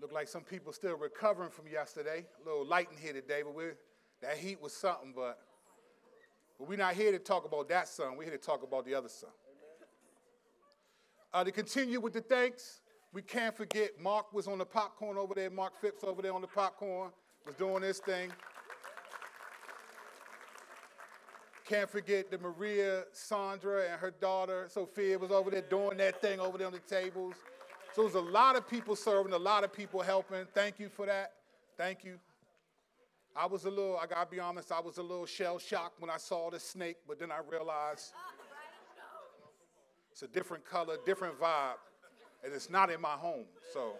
Look like some people still recovering from yesterday. A little light in here today, but we're, that heat was something. But, but we're not here to talk about that sun. We're here to talk about the other sun. Uh, to continue with the thanks, we can't forget Mark was on the popcorn over there. Mark Phipps over there on the popcorn was doing this thing. Can't forget the Maria Sandra and her daughter Sophia was over there doing that thing over there on the tables. So there's a lot of people serving, a lot of people helping. Thank you for that. Thank you. I was a little, I gotta be honest, I was a little shell shocked when I saw the snake, but then I realized it's a different color, different vibe, and it's not in my home. So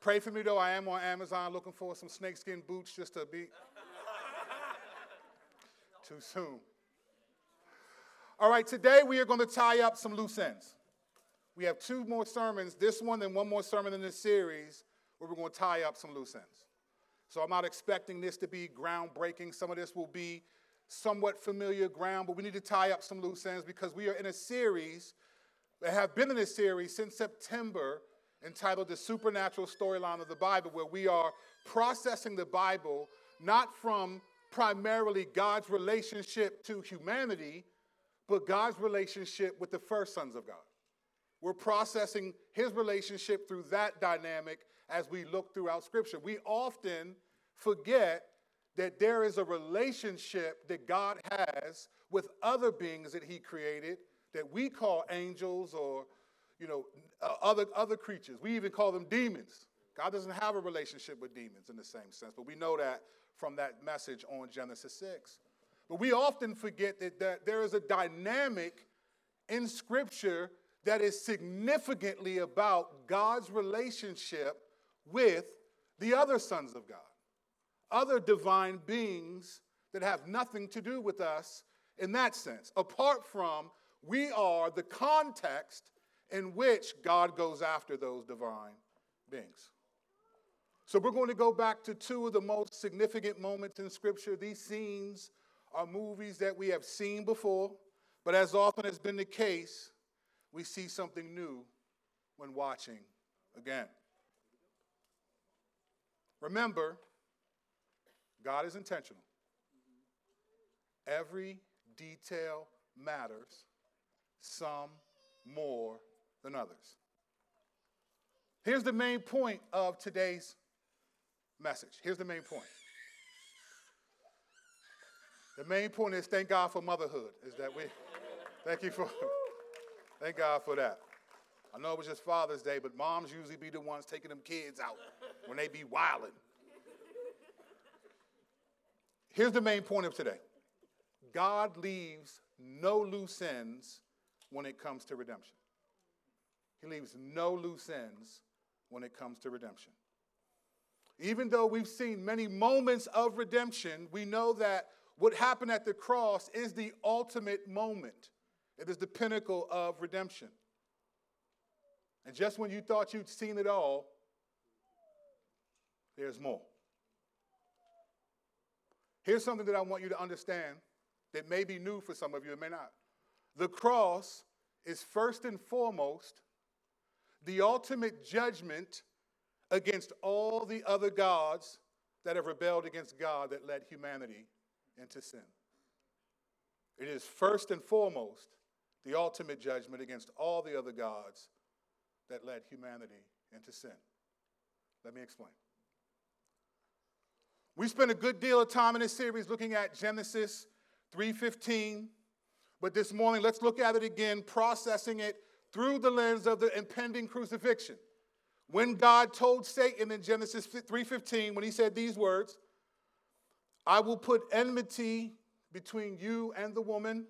pray for me though. I am on Amazon looking for some snakeskin boots just to be too soon. All right, today we are going to tie up some loose ends. We have two more sermons, this one and one more sermon in this series, where we're going to tie up some loose ends. So I'm not expecting this to be groundbreaking. Some of this will be somewhat familiar ground, but we need to tie up some loose ends because we are in a series that have been in a series since September entitled The Supernatural Storyline of the Bible, where we are processing the Bible not from primarily God's relationship to humanity, but God's relationship with the first sons of God. We're processing his relationship through that dynamic as we look throughout Scripture. We often forget that there is a relationship that God has with other beings that he created that we call angels or you know uh, other, other creatures. We even call them demons. God doesn't have a relationship with demons in the same sense, but we know that from that message on Genesis 6. But we often forget that, that there is a dynamic in Scripture that is significantly about God's relationship with the other sons of God, other divine beings that have nothing to do with us in that sense, apart from we are the context in which God goes after those divine beings. So we're going to go back to two of the most significant moments in Scripture. These scenes are movies that we have seen before, but as often has been the case, we see something new when watching again. Remember, God is intentional. Every detail matters, some more than others. Here's the main point of today's message. Here's the main point. The main point is thank God for motherhood. Is that we thank you for thank God for that. I know it was just Father's Day, but moms usually be the ones taking them kids out when they be wilding. Here's the main point of today. God leaves no loose ends when it comes to redemption. He leaves no loose ends when it comes to redemption. Even though we've seen many moments of redemption, we know that what happened at the cross is the ultimate moment. It is the pinnacle of redemption. And just when you thought you'd seen it all, there's more. Here's something that I want you to understand that may be new for some of you, it may not. The cross is first and foremost the ultimate judgment against all the other gods that have rebelled against God that led humanity into sin. It is first and foremost the ultimate judgment against all the other gods that led humanity into sin. Let me explain. We spent a good deal of time in this series looking at Genesis 3:15, but this morning let's look at it again, processing it through the lens of the impending crucifixion. When God told Satan in Genesis 3:15 when he said these words, I will put enmity between you and the woman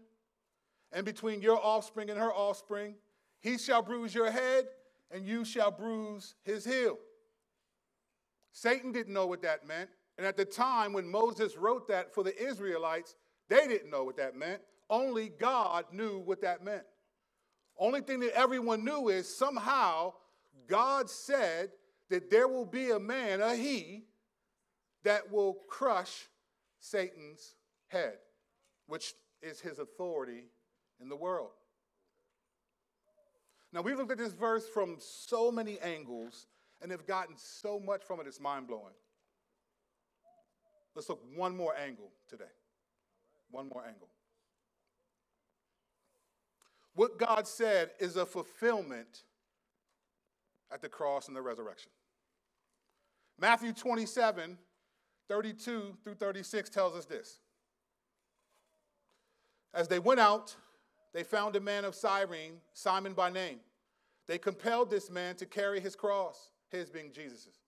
and between your offspring and her offspring. He shall bruise your head and you shall bruise his heel. Satan didn't know what that meant. And at the time when Moses wrote that for the Israelites, they didn't know what that meant. Only God knew what that meant. Only thing that everyone knew is somehow God said that there will be a man, a he, that will crush Satan's head, which is his authority in the world. Now, we've looked at this verse from so many angles, and have gotten so much from it, it's mind blowing. Let's look one more angle today. One more angle. What God said is a fulfillment at the cross and the resurrection. Matthew 27, 32 through 36 tells us this. As they went out, they found a man of Cyrene, Simon by name. They compelled this man to carry his cross, his being Jesus's.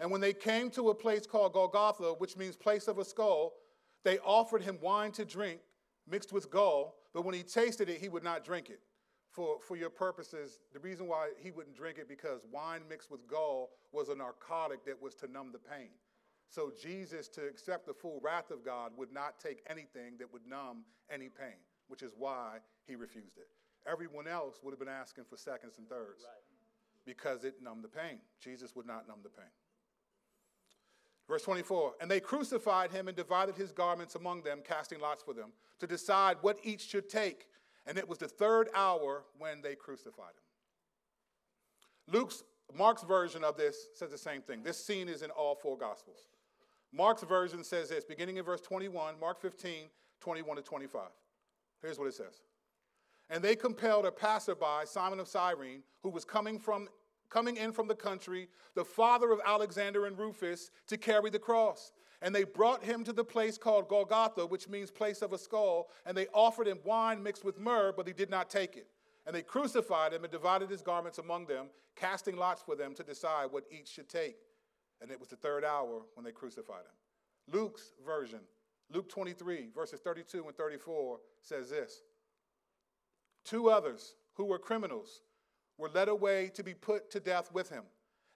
And when they came to a place called Golgotha, which means place of a skull, they offered him wine to drink mixed with gall, but when he tasted it, he would not drink it. For, for your purposes, the reason why he wouldn't drink it because wine mixed with gall was a narcotic that was to numb the pain. So Jesus, to accept the full wrath of God, would not take anything that would numb any pain, which is why he refused it. Everyone else would have been asking for seconds and thirds right. because it numbed the pain. Jesus would not numb the pain. Verse 24, and they crucified him and divided his garments among them, casting lots for them, to decide what each should take. And it was the third hour when they crucified him. Luke's, Mark's version of this says the same thing. This scene is in all four gospels. Mark's version says this, beginning in verse 21, Mark 15, 21 to 25. Here's what it says. And they compelled a passerby, Simon of Cyrene, who was coming from coming in from the country, the father of Alexander and Rufus, to carry the cross. And they brought him to the place called Golgotha, which means place of a skull, and they offered him wine mixed with myrrh, but he did not take it. And they crucified him and divided his garments among them, casting lots for them to decide what each should take. And it was the third hour when they crucified him. Luke's version, Luke 23, verses 32 and 34, says this Two others who were criminals were led away to be put to death with him.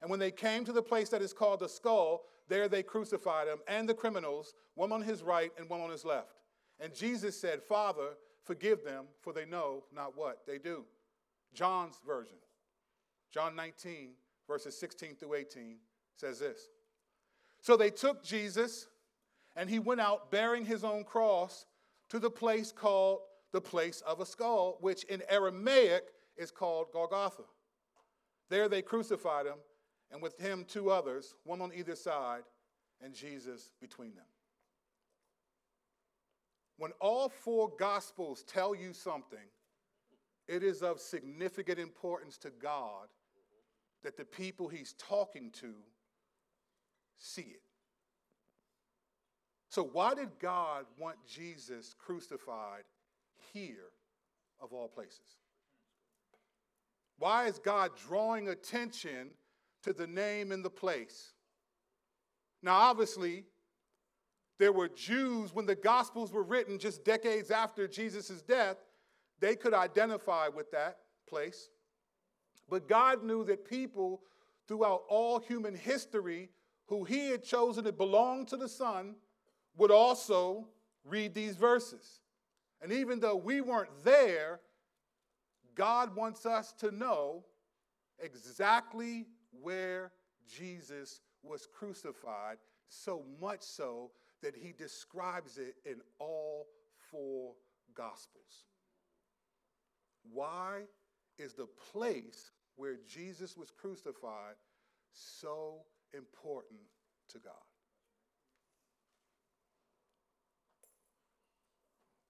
And when they came to the place that is called the skull, there they crucified him and the criminals, one on his right and one on his left. And Jesus said, Father, forgive them, for they know not what they do. John's version, John 19, verses 16 through 18, says this So they took Jesus, and he went out bearing his own cross to the place called the place of a skull, which in Aramaic is called Golgotha. There they crucified him, and with him two others, one on either side, and Jesus between them. When all four gospels tell you something, it is of significant importance to God that the people he's talking to see it. So, why did God want Jesus crucified here, of all places? Why is God drawing attention to the name and the place? Now, obviously, there were Jews when the Gospels were written just decades after Jesus' death, they could identify with that place. But God knew that people throughout all human history who he had chosen to belong to the Son would also read these verses. And even though we weren't there, God wants us to know exactly where Jesus was crucified, so much so that he describes it in all four Gospels. Why is the place where Jesus was crucified so important to God?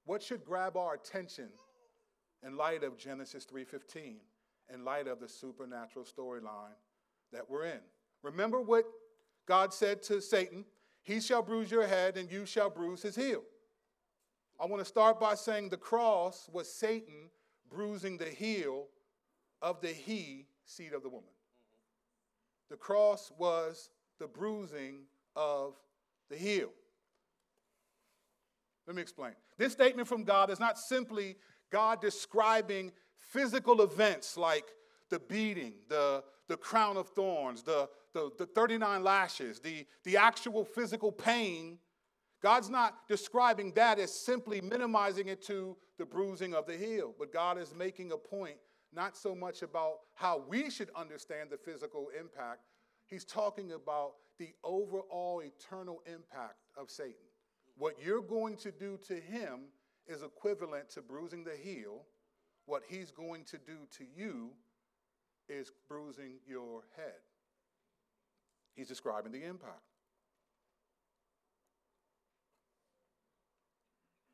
What should grab our attention in light of Genesis 3:15, in light of the supernatural storyline that we're in. Remember what God said to Satan, he shall bruise your head and you shall bruise his heel. I want to start by saying the cross was Satan bruising the heel of the he seed of the woman. The cross was the bruising of the heel. Let me explain. This statement from God is not simply God describing physical events like the beating, the, the crown of thorns, the, the, the 39 lashes, the, the actual physical pain. God's not describing that as simply minimizing it to the bruising of the heel, but God is making a point not so much about how we should understand the physical impact. He's talking about the overall eternal impact of Satan. What you're going to do to him is equivalent to bruising the heel. What he's going to do to you is bruising your head. He's describing the impact.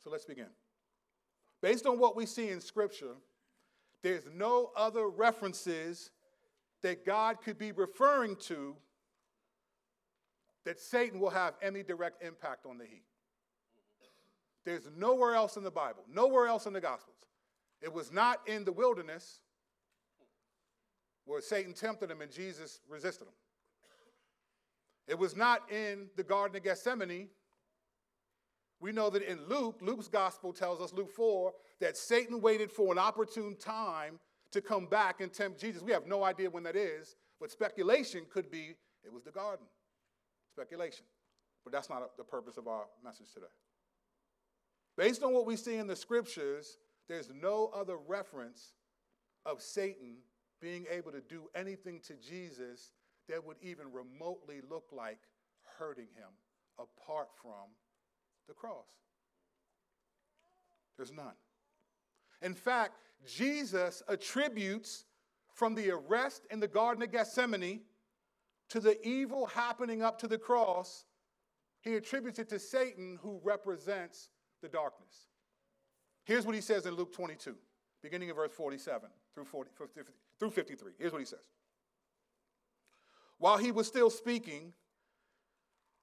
So let's begin. Based on what we see in Scripture, there's no other references that God could be referring to that Satan will have any direct impact on the heat. There's nowhere else in the Bible, nowhere else in the Gospels. It was not in the wilderness where Satan tempted him and Jesus resisted him. It was not in the Garden of Gethsemane. We know that in Luke, Luke's gospel tells us, Luke 4, that Satan waited for an opportune time to come back and tempt Jesus. We have no idea when that is, but speculation could be it was the garden. Speculation. But that's not the purpose of our message today. Based on what we see in the scriptures, there's no other reference of Satan being able to do anything to Jesus that would even remotely look like hurting him apart from the cross. There's none. In fact, Jesus attributes from the arrest in the Garden of Gethsemane to the evil happening up to the cross, he attributes it to Satan, who represents the darkness. Here's what he says in Luke 22, beginning in verse 47 through, 40, through 53. Here's what he says. While he was still speaking,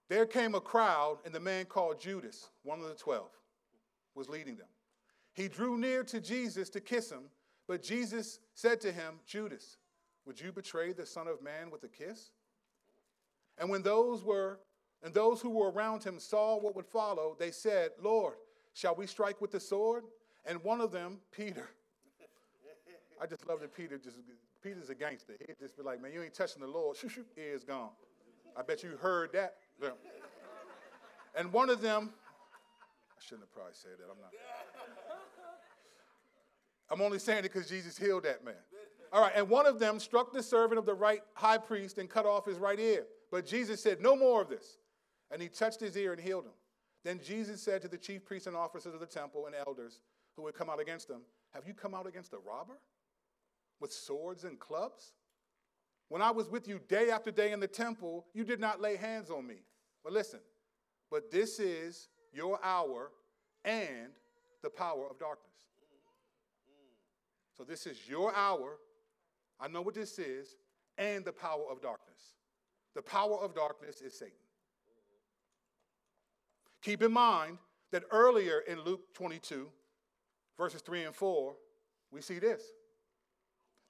there came a crowd, and the man called Judas, one of the twelve, was leading them. He drew near to Jesus to kiss him, but Jesus said to him, Judas, would you betray the Son of Man with a kiss? And when those were and those who were around him saw what would follow, they said, Lord, shall we strike with the sword? And one of them, Peter, I just love that Peter just Peter's a gangster. He'd just be like, man, you ain't touching the Lord. Shoo, shoo, ear's gone. I bet you heard that. Yeah. And one of them, I shouldn't have probably said that. I'm not. I'm only saying it because Jesus healed that man. All right, and one of them struck the servant of the right high priest and cut off his right ear. But Jesus said, No more of this. And he touched his ear and healed him. Then Jesus said to the chief priests and officers of the temple and elders who had come out against him, Have you come out against a robber with swords and clubs? When I was with you day after day in the temple, you did not lay hands on me. But listen, but this is your hour and the power of darkness. So this is your hour. I know what this is, and the power of darkness. The power of darkness is Satan. Keep in mind that earlier in Luke 22, verses 3 and 4, we see this.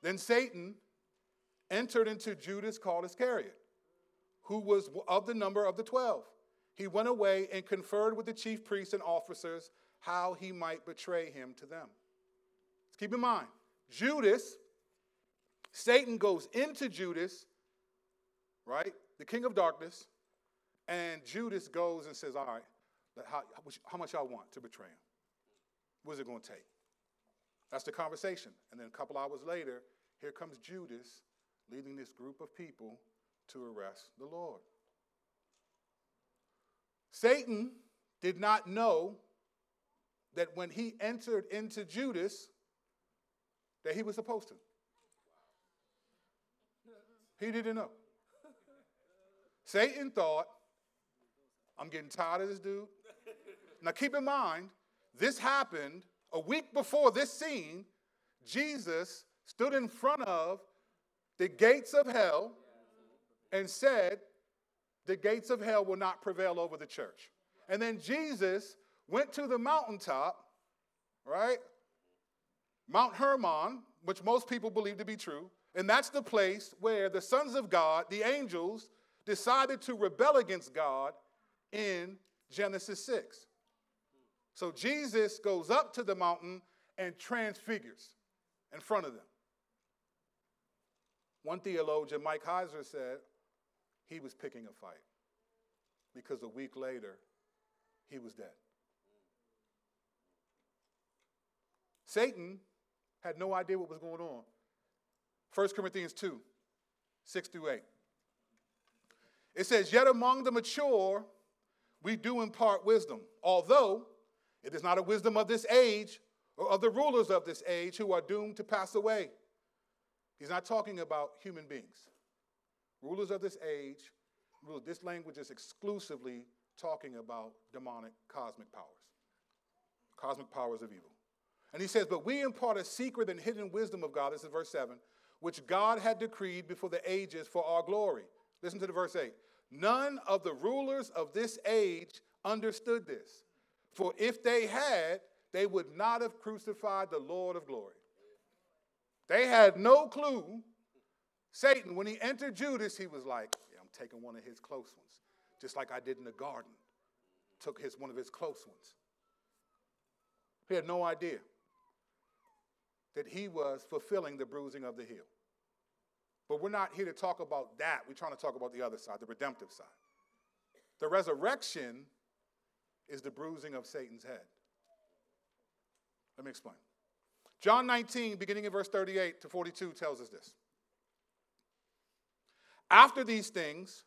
Then Satan entered into Judas called Iscariot, who was of the number of the twelve. He went away and conferred with the chief priests and officers how he might betray him to them. Let's keep in mind, Judas, Satan goes into Judas, right? The king of darkness, and Judas goes and says, All right, how, how much I want to betray him? What's it going to take? That's the conversation. And then a couple hours later, here comes Judas leading this group of people to arrest the Lord. Satan did not know that when he entered into Judas, that he was supposed to. He didn't know. Satan thought, I'm getting tired of this dude. Now keep in mind, this happened a week before this scene. Jesus stood in front of the gates of hell and said, The gates of hell will not prevail over the church. And then Jesus went to the mountaintop, right? Mount Hermon, which most people believe to be true. And that's the place where the sons of God, the angels, decided to rebel against God in Genesis 6. So Jesus goes up to the mountain and transfigures in front of them. One theologian, Mike Heiser, said he was picking a fight because a week later, he was dead. Satan had no idea what was going on. 1 Corinthians 2 6 through 8. It says, Yet among the mature, we do impart wisdom, although it is not a wisdom of this age or of the rulers of this age who are doomed to pass away. He's not talking about human beings. Rulers of this age this language is exclusively talking about demonic cosmic powers, cosmic powers of evil. And he says, But we impart a secret and hidden wisdom of God, this is verse 7, which God had decreed before the ages for our glory. Listen to the verse 8. None of the rulers of this age understood this. For if they had, they would not have crucified the Lord of glory. They had no clue. Satan, when he entered Judas, he was like, yeah, I'm taking one of his close ones, just like I did in the garden. Took his one of his close ones. He had no idea that he was fulfilling the bruising of the heel. But we're not here to talk about that. We're trying to talk about the other side, the redemptive side. The resurrection is the bruising of Satan's head. Let me explain. John 19, beginning in verse 38 to 42, tells us this. After these things,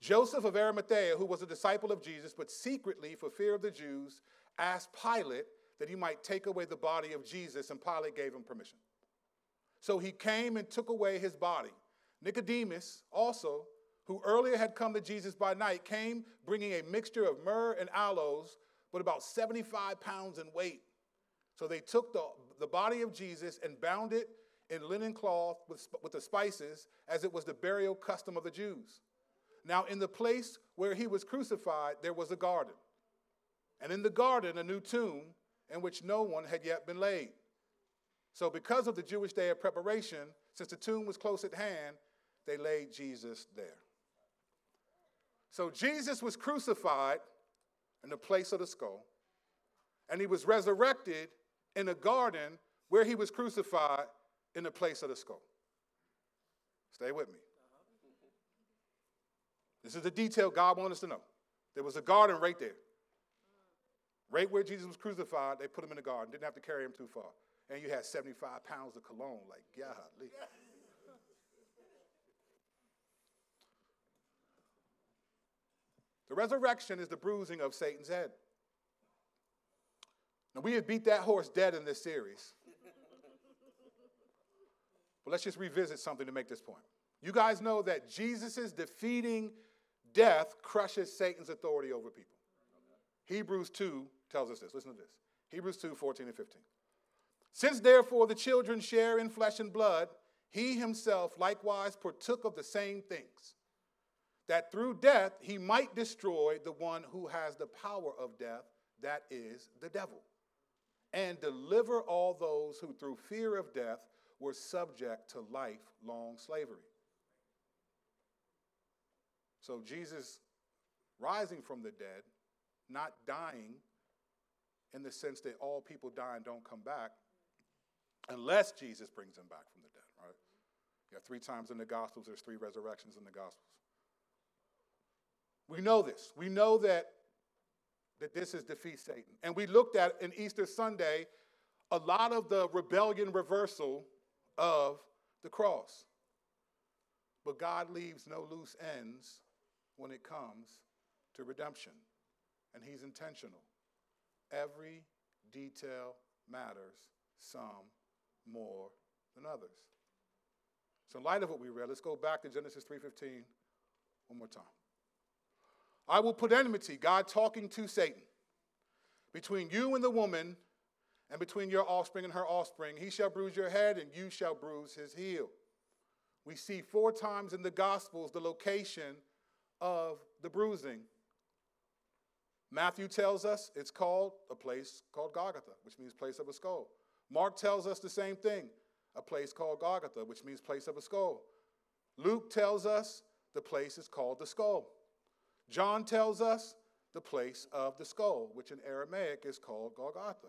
Joseph of Arimathea, who was a disciple of Jesus, but secretly, for fear of the Jews, asked Pilate that he might take away the body of Jesus, and Pilate gave him permission. So he came and took away his body. Nicodemus, also, who earlier had come to Jesus by night, came bringing a mixture of myrrh and aloes, but about 75 pounds in weight. So they took the, the body of Jesus and bound it in linen cloth with, with the spices, as it was the burial custom of the Jews. Now, in the place where he was crucified, there was a garden. And in the garden, a new tomb in which no one had yet been laid. So, because of the Jewish day of preparation, since the tomb was close at hand, they laid Jesus there. So, Jesus was crucified in the place of the skull, and he was resurrected in a garden where he was crucified in the place of the skull. Stay with me. This is the detail God wants us to know. There was a garden right there. Right where Jesus was crucified, they put him in the garden. Didn't have to carry him too far. And you had 75 pounds of cologne. Like, golly. The resurrection is the bruising of Satan's head. Now, we have beat that horse dead in this series. but let's just revisit something to make this point. You guys know that Jesus' defeating death crushes Satan's authority over people. Hebrews 2 tells us this. Listen to this Hebrews 2 14 and 15. Since therefore the children share in flesh and blood, he himself likewise partook of the same things, that through death he might destroy the one who has the power of death, that is, the devil, and deliver all those who through fear of death were subject to lifelong slavery. So Jesus rising from the dead, not dying in the sense that all people die and don't come back unless Jesus brings them back from the dead, right? You have three times in the Gospels, there's three resurrections in the Gospels. We know this. We know that, that this is defeat Satan. And we looked at in Easter Sunday a lot of the rebellion reversal of the cross. But God leaves no loose ends when it comes to redemption, and He's intentional. Every detail matters, some more than others. So in light of what we read, let's go back to Genesis 3:15 one more time. I will put enmity, God talking to Satan, between you and the woman, and between your offspring and her offspring. He shall bruise your head, and you shall bruise his heel. We see four times in the Gospels the location of the bruising Matthew tells us it's called a place called Golgotha, which means place of a skull. Mark tells us the same thing, a place called Golgotha, which means place of a skull. Luke tells us the place is called the skull. John tells us the place of the skull, which in Aramaic is called Golgotha.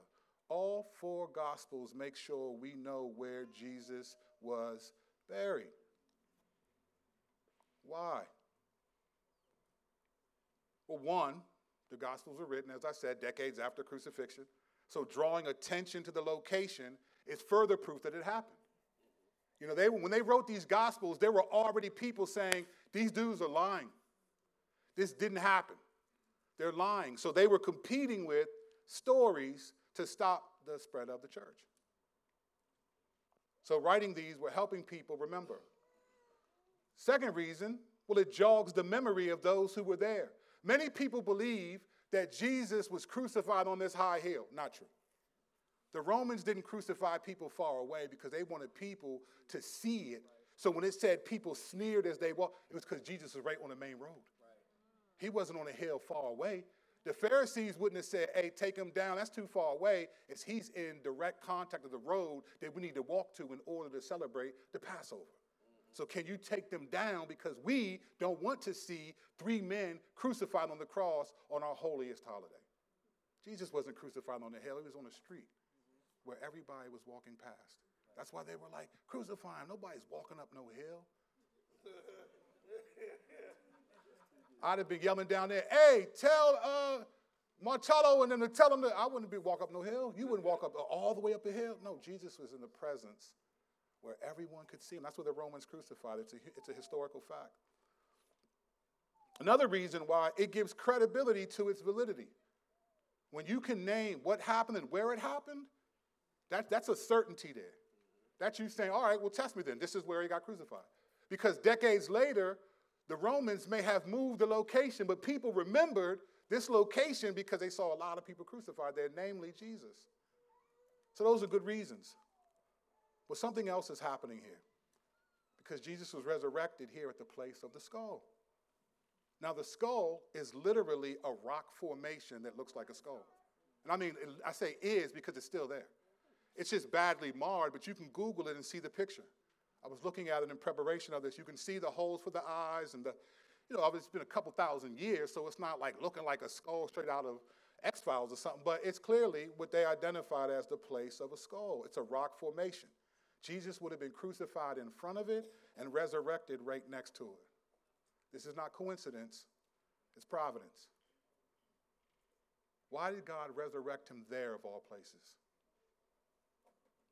All four gospels make sure we know where Jesus was buried. Why? Well, one, the Gospels were written, as I said, decades after crucifixion. So drawing attention to the location is further proof that it happened. You know, they, when they wrote these Gospels, there were already people saying, these dudes are lying. This didn't happen. They're lying. So they were competing with stories to stop the spread of the church. So writing these were helping people remember. Second reason Well, it jogs the memory of those who were there. Many people believe that Jesus was crucified on this high hill. Not true. The Romans didn't crucify people far away because they wanted people to see it. So when it said people sneered as they walked, it was because Jesus was right on the main road. He wasn't on a hill far away. The Pharisees wouldn't have said, hey, take him down, that's too far away. It's he's in direct contact of the road that we need to walk to in order to celebrate the Passover. So can you take them down because we don't want to see three men crucified on the cross on our holiest holiday? Jesus wasn't crucified on the hill, he was on the street where everybody was walking past. That's why they were like, crucify him. Nobody's walking up no hill. I'd have been yelling down there, hey, tell uh, Marcello and them to tell them that I wouldn't be walk up no hill. You wouldn't walk up all the way up the hill. No, Jesus was in the presence where everyone could see him. That's where the Romans crucified. It's a, it's a historical fact. Another reason why it gives credibility to its validity. When you can name what happened and where it happened, that, that's a certainty there. That's you saying, all right, well, test me then. This is where he got crucified. Because decades later, the Romans may have moved the location, but people remembered this location because they saw a lot of people crucified there, namely Jesus. So those are good reasons. But something else is happening here because Jesus was resurrected here at the place of the skull. Now, the skull is literally a rock formation that looks like a skull. And I mean, I say is because it's still there. It's just badly marred, but you can Google it and see the picture. I was looking at it in preparation of this. You can see the holes for the eyes and the, you know, it's been a couple thousand years, so it's not like looking like a skull straight out of X Files or something, but it's clearly what they identified as the place of a skull. It's a rock formation. Jesus would have been crucified in front of it and resurrected right next to it. This is not coincidence, it's providence. Why did God resurrect him there of all places?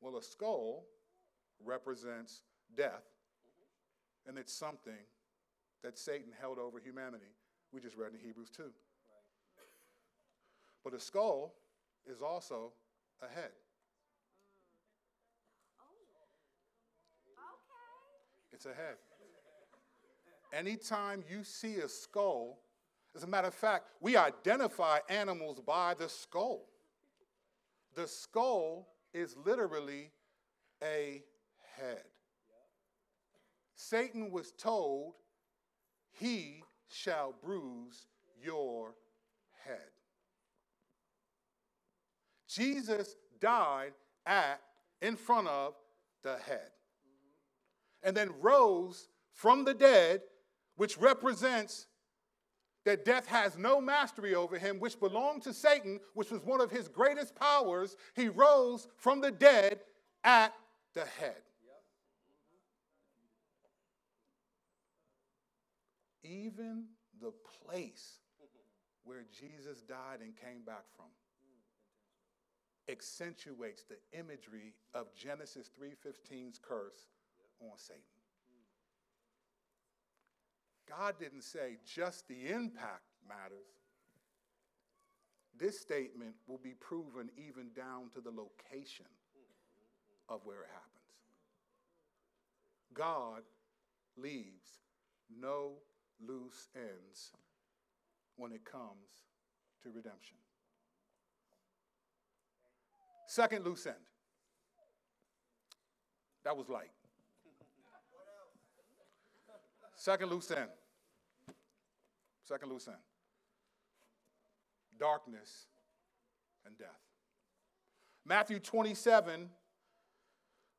Well, a skull represents death, and it's something that Satan held over humanity. We just read in Hebrews 2. But a skull is also a head. It's a head. Anytime you see a skull, as a matter of fact, we identify animals by the skull. The skull is literally a head. Satan was told, He shall bruise your head. Jesus died at, in front of the head, and then rose from the dead, which represents that death has no mastery over him, which belonged to Satan, which was one of his greatest powers. He rose from the dead at the head. Even the place where Jesus died and came back from accentuates the imagery of Genesis 3:15's curse on Satan. God didn't say just the impact matters. This statement will be proven even down to the location of where it happens. God leaves no loose ends when it comes to redemption. Second loose end. That was light. Second loose end. Second loose end. Darkness and death. Matthew 27,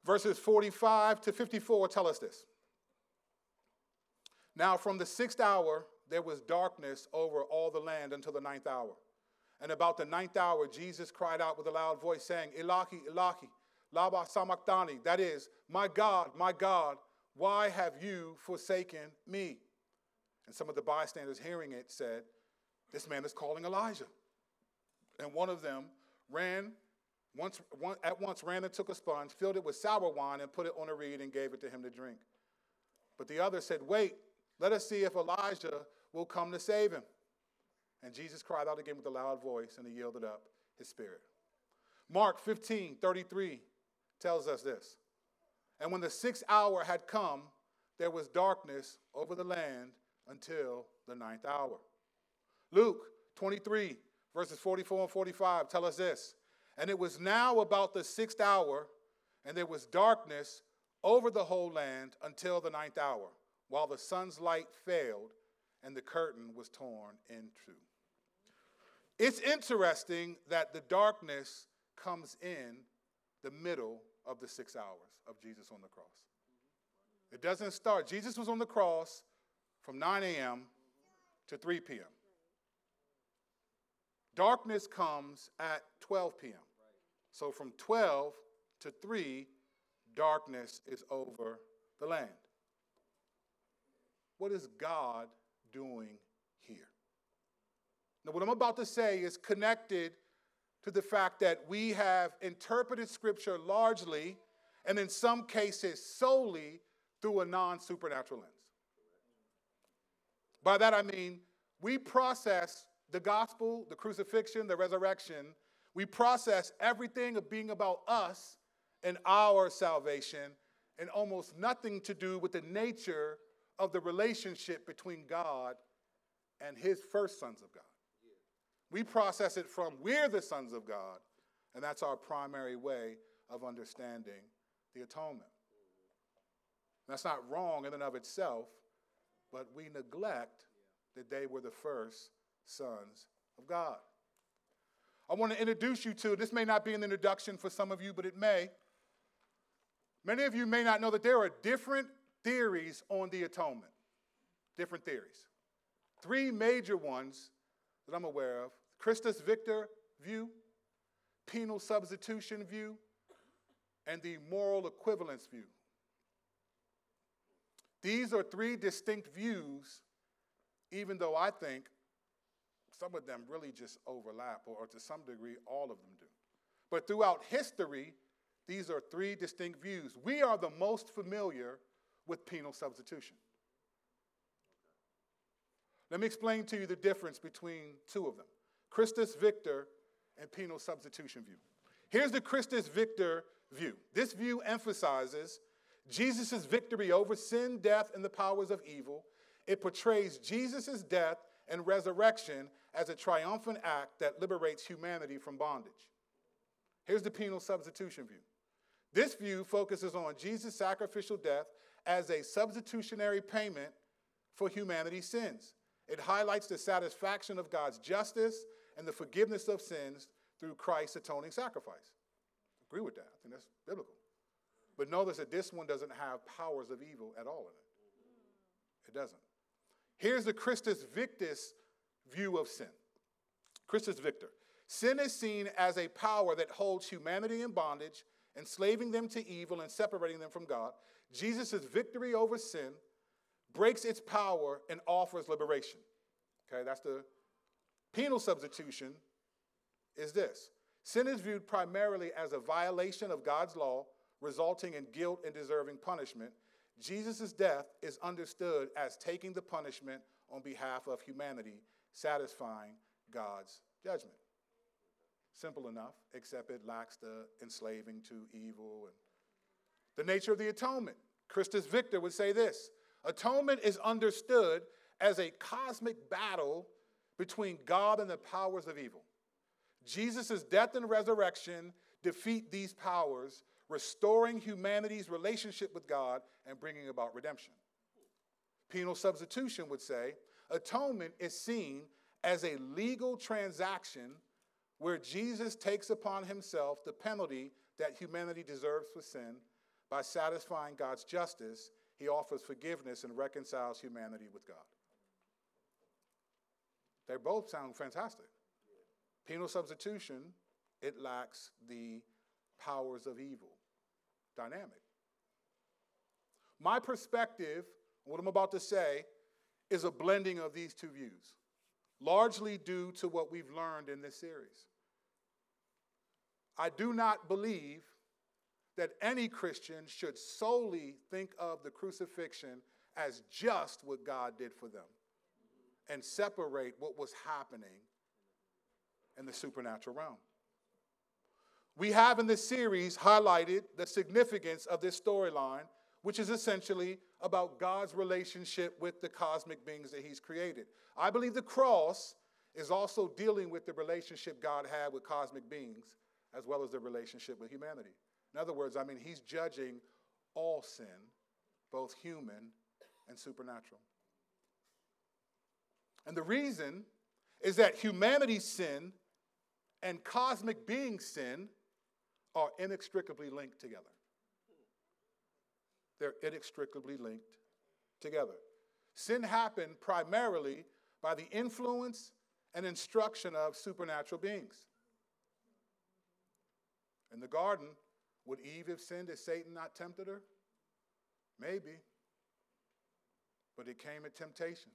verses 45 to 54 tell us this. Now, from the sixth hour, there was darkness over all the land until the ninth hour. And about the ninth hour, Jesus cried out with a loud voice, saying, Ilahi, Ilahi, Laba Sabachthani. That is, My God, my God, why have you forsaken me? And some of the bystanders hearing it said, This man is calling Elijah. And one of them ran, once, one, at once ran and took a sponge, filled it with sour wine, and put it on a reed and gave it to him to drink. But the other said, Wait, let us see if Elijah will come to save him. And Jesus cried out again with a loud voice, and he yielded up his spirit. Mark 15, 33 tells us this. And when the sixth hour had come, there was darkness over the land until the ninth hour. Luke 23, verses 44 and 45 tell us this. And it was now about the sixth hour, and there was darkness over the whole land until the ninth hour, while the sun's light failed and the curtain was torn in two. It's interesting that the darkness comes in the middle of the six hours of Jesus on the cross. It doesn't start. Jesus was on the cross from 9 a.m. to 3 p.m. Darkness comes at 12 p.m. So from 12 to 3, darkness is over the land. What is God doing here? Now, what I'm about to say is connected to the fact that we have interpreted Scripture largely and in some cases solely through a non supernatural lens. By that I mean, we process the gospel, the crucifixion, the resurrection, we process everything of being about us and our salvation and almost nothing to do with the nature of the relationship between God and his first sons of God. We process it from we're the sons of God, and that's our primary way of understanding the atonement. That's not wrong in and of itself, but we neglect that they were the first sons of God. I want to introduce you to, this may not be an introduction for some of you, but it may. Many of you may not know that there are different theories on the atonement. Different theories. Three major ones that I'm aware of Christus Victor view, penal substitution view, and the moral equivalence view. These are three distinct views, even though I think some of them really just overlap, or to some degree, all of them do. But throughout history, these are three distinct views. We are the most familiar with penal substitution. Let me explain to you the difference between two of them Christus Victor and penal substitution view. Here's the Christus Victor view. This view emphasizes Jesus' victory over sin, death, and the powers of evil. It portrays Jesus' death and resurrection as a triumphant act that liberates humanity from bondage. Here's the penal substitution view. This view focuses on Jesus' sacrificial death as a substitutionary payment for humanity's sins. It highlights the satisfaction of God's justice and the forgiveness of sins through Christ's atoning sacrifice. Agree with that. I think that's biblical. But notice that this one doesn't have powers of evil at all in it. It doesn't. Here's the Christus Victus view of sin. Christus Victor. Sin is seen as a power that holds humanity in bondage, enslaving them to evil and separating them from God. Jesus' victory over sin breaks its power and offers liberation. Okay, that's the penal substitution is this. Sin is viewed primarily as a violation of God's law, resulting in guilt and deserving punishment. Jesus' death is understood as taking the punishment on behalf of humanity, satisfying God's judgment. Simple enough, except it lacks the enslaving to evil and the nature of the atonement. Christus Victor would say this Atonement is understood as a cosmic battle between God and the powers of evil. Jesus' death and resurrection defeat these powers, restoring humanity's relationship with God and bringing about redemption. Penal substitution would say atonement is seen as a legal transaction where Jesus takes upon himself the penalty that humanity deserves for sin by satisfying God's justice he offers forgiveness and reconciles humanity with God. They both sound fantastic. Penal substitution, it lacks the powers of evil dynamic. My perspective, what I'm about to say, is a blending of these two views, largely due to what we've learned in this series. I do not believe that any Christian should solely think of the crucifixion as just what God did for them and separate what was happening in the supernatural realm. We have in this series highlighted the significance of this storyline which is essentially about God's relationship with the cosmic beings that He's created. I believe the cross is also dealing with the relationship God had with cosmic beings as well as the relationship with humanity. In other words, I mean, He's judging all sin, both human and supernatural. And the reason is that humanity's sin and cosmic being sin are inextricably linked together. They're inextricably linked together. Sin happened primarily by the influence and instruction of supernatural beings. In the garden, would Eve have sinned if Satan not tempted her? Maybe. But it came at temptation.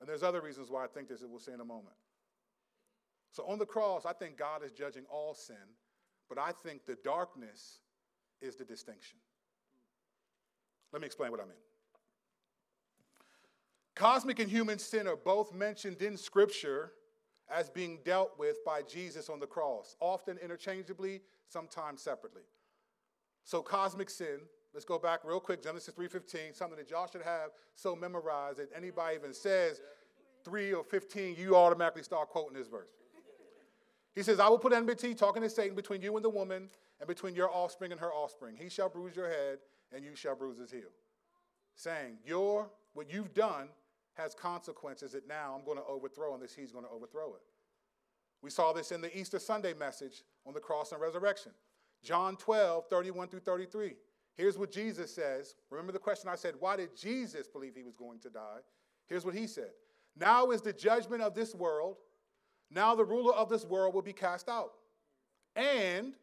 And there's other reasons why I think this, we'll see in a moment. So on the cross, I think God is judging all sin, but I think the darkness is the distinction. Let me explain what I mean. Cosmic and human sin are both mentioned in Scripture as being dealt with by Jesus on the cross, often interchangeably, sometimes separately. So cosmic sin, let's go back real quick, Genesis 3:15, something that y'all should have so memorized that anybody even says 3 or 15, you automatically start quoting this verse. He says, I will put enmity, talking to Satan, between you and the woman, and between your offspring and her offspring. He shall bruise your head, and you shall bruise his heel. Saying, Your what you've done has consequences that now I'm going to overthrow, and this he's going to overthrow it. We saw this in the Easter Sunday message on the cross and resurrection. John 12, 31 through 33. Here's what Jesus says. Remember the question I said, why did Jesus believe he was going to die? Here's what he said Now is the judgment of this world. Now the ruler of this world will be cast out. And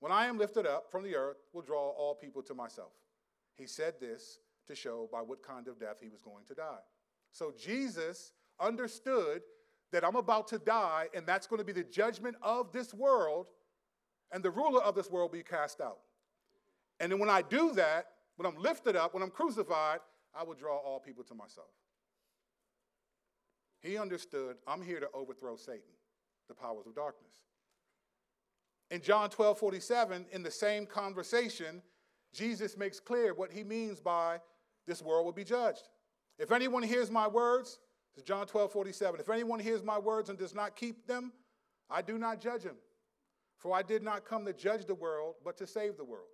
when I am lifted up from the earth, will draw all people to myself. He said this to show by what kind of death he was going to die. So Jesus understood that I'm about to die, and that's going to be the judgment of this world, and the ruler of this world will be cast out. And then when I do that, when I'm lifted up, when I'm crucified, I will draw all people to myself. He understood I'm here to overthrow Satan, the powers of darkness. In John 12 47, in the same conversation, Jesus makes clear what he means by this world will be judged. If anyone hears my words, is John 12 47, if anyone hears my words and does not keep them, I do not judge him. For I did not come to judge the world, but to save the world.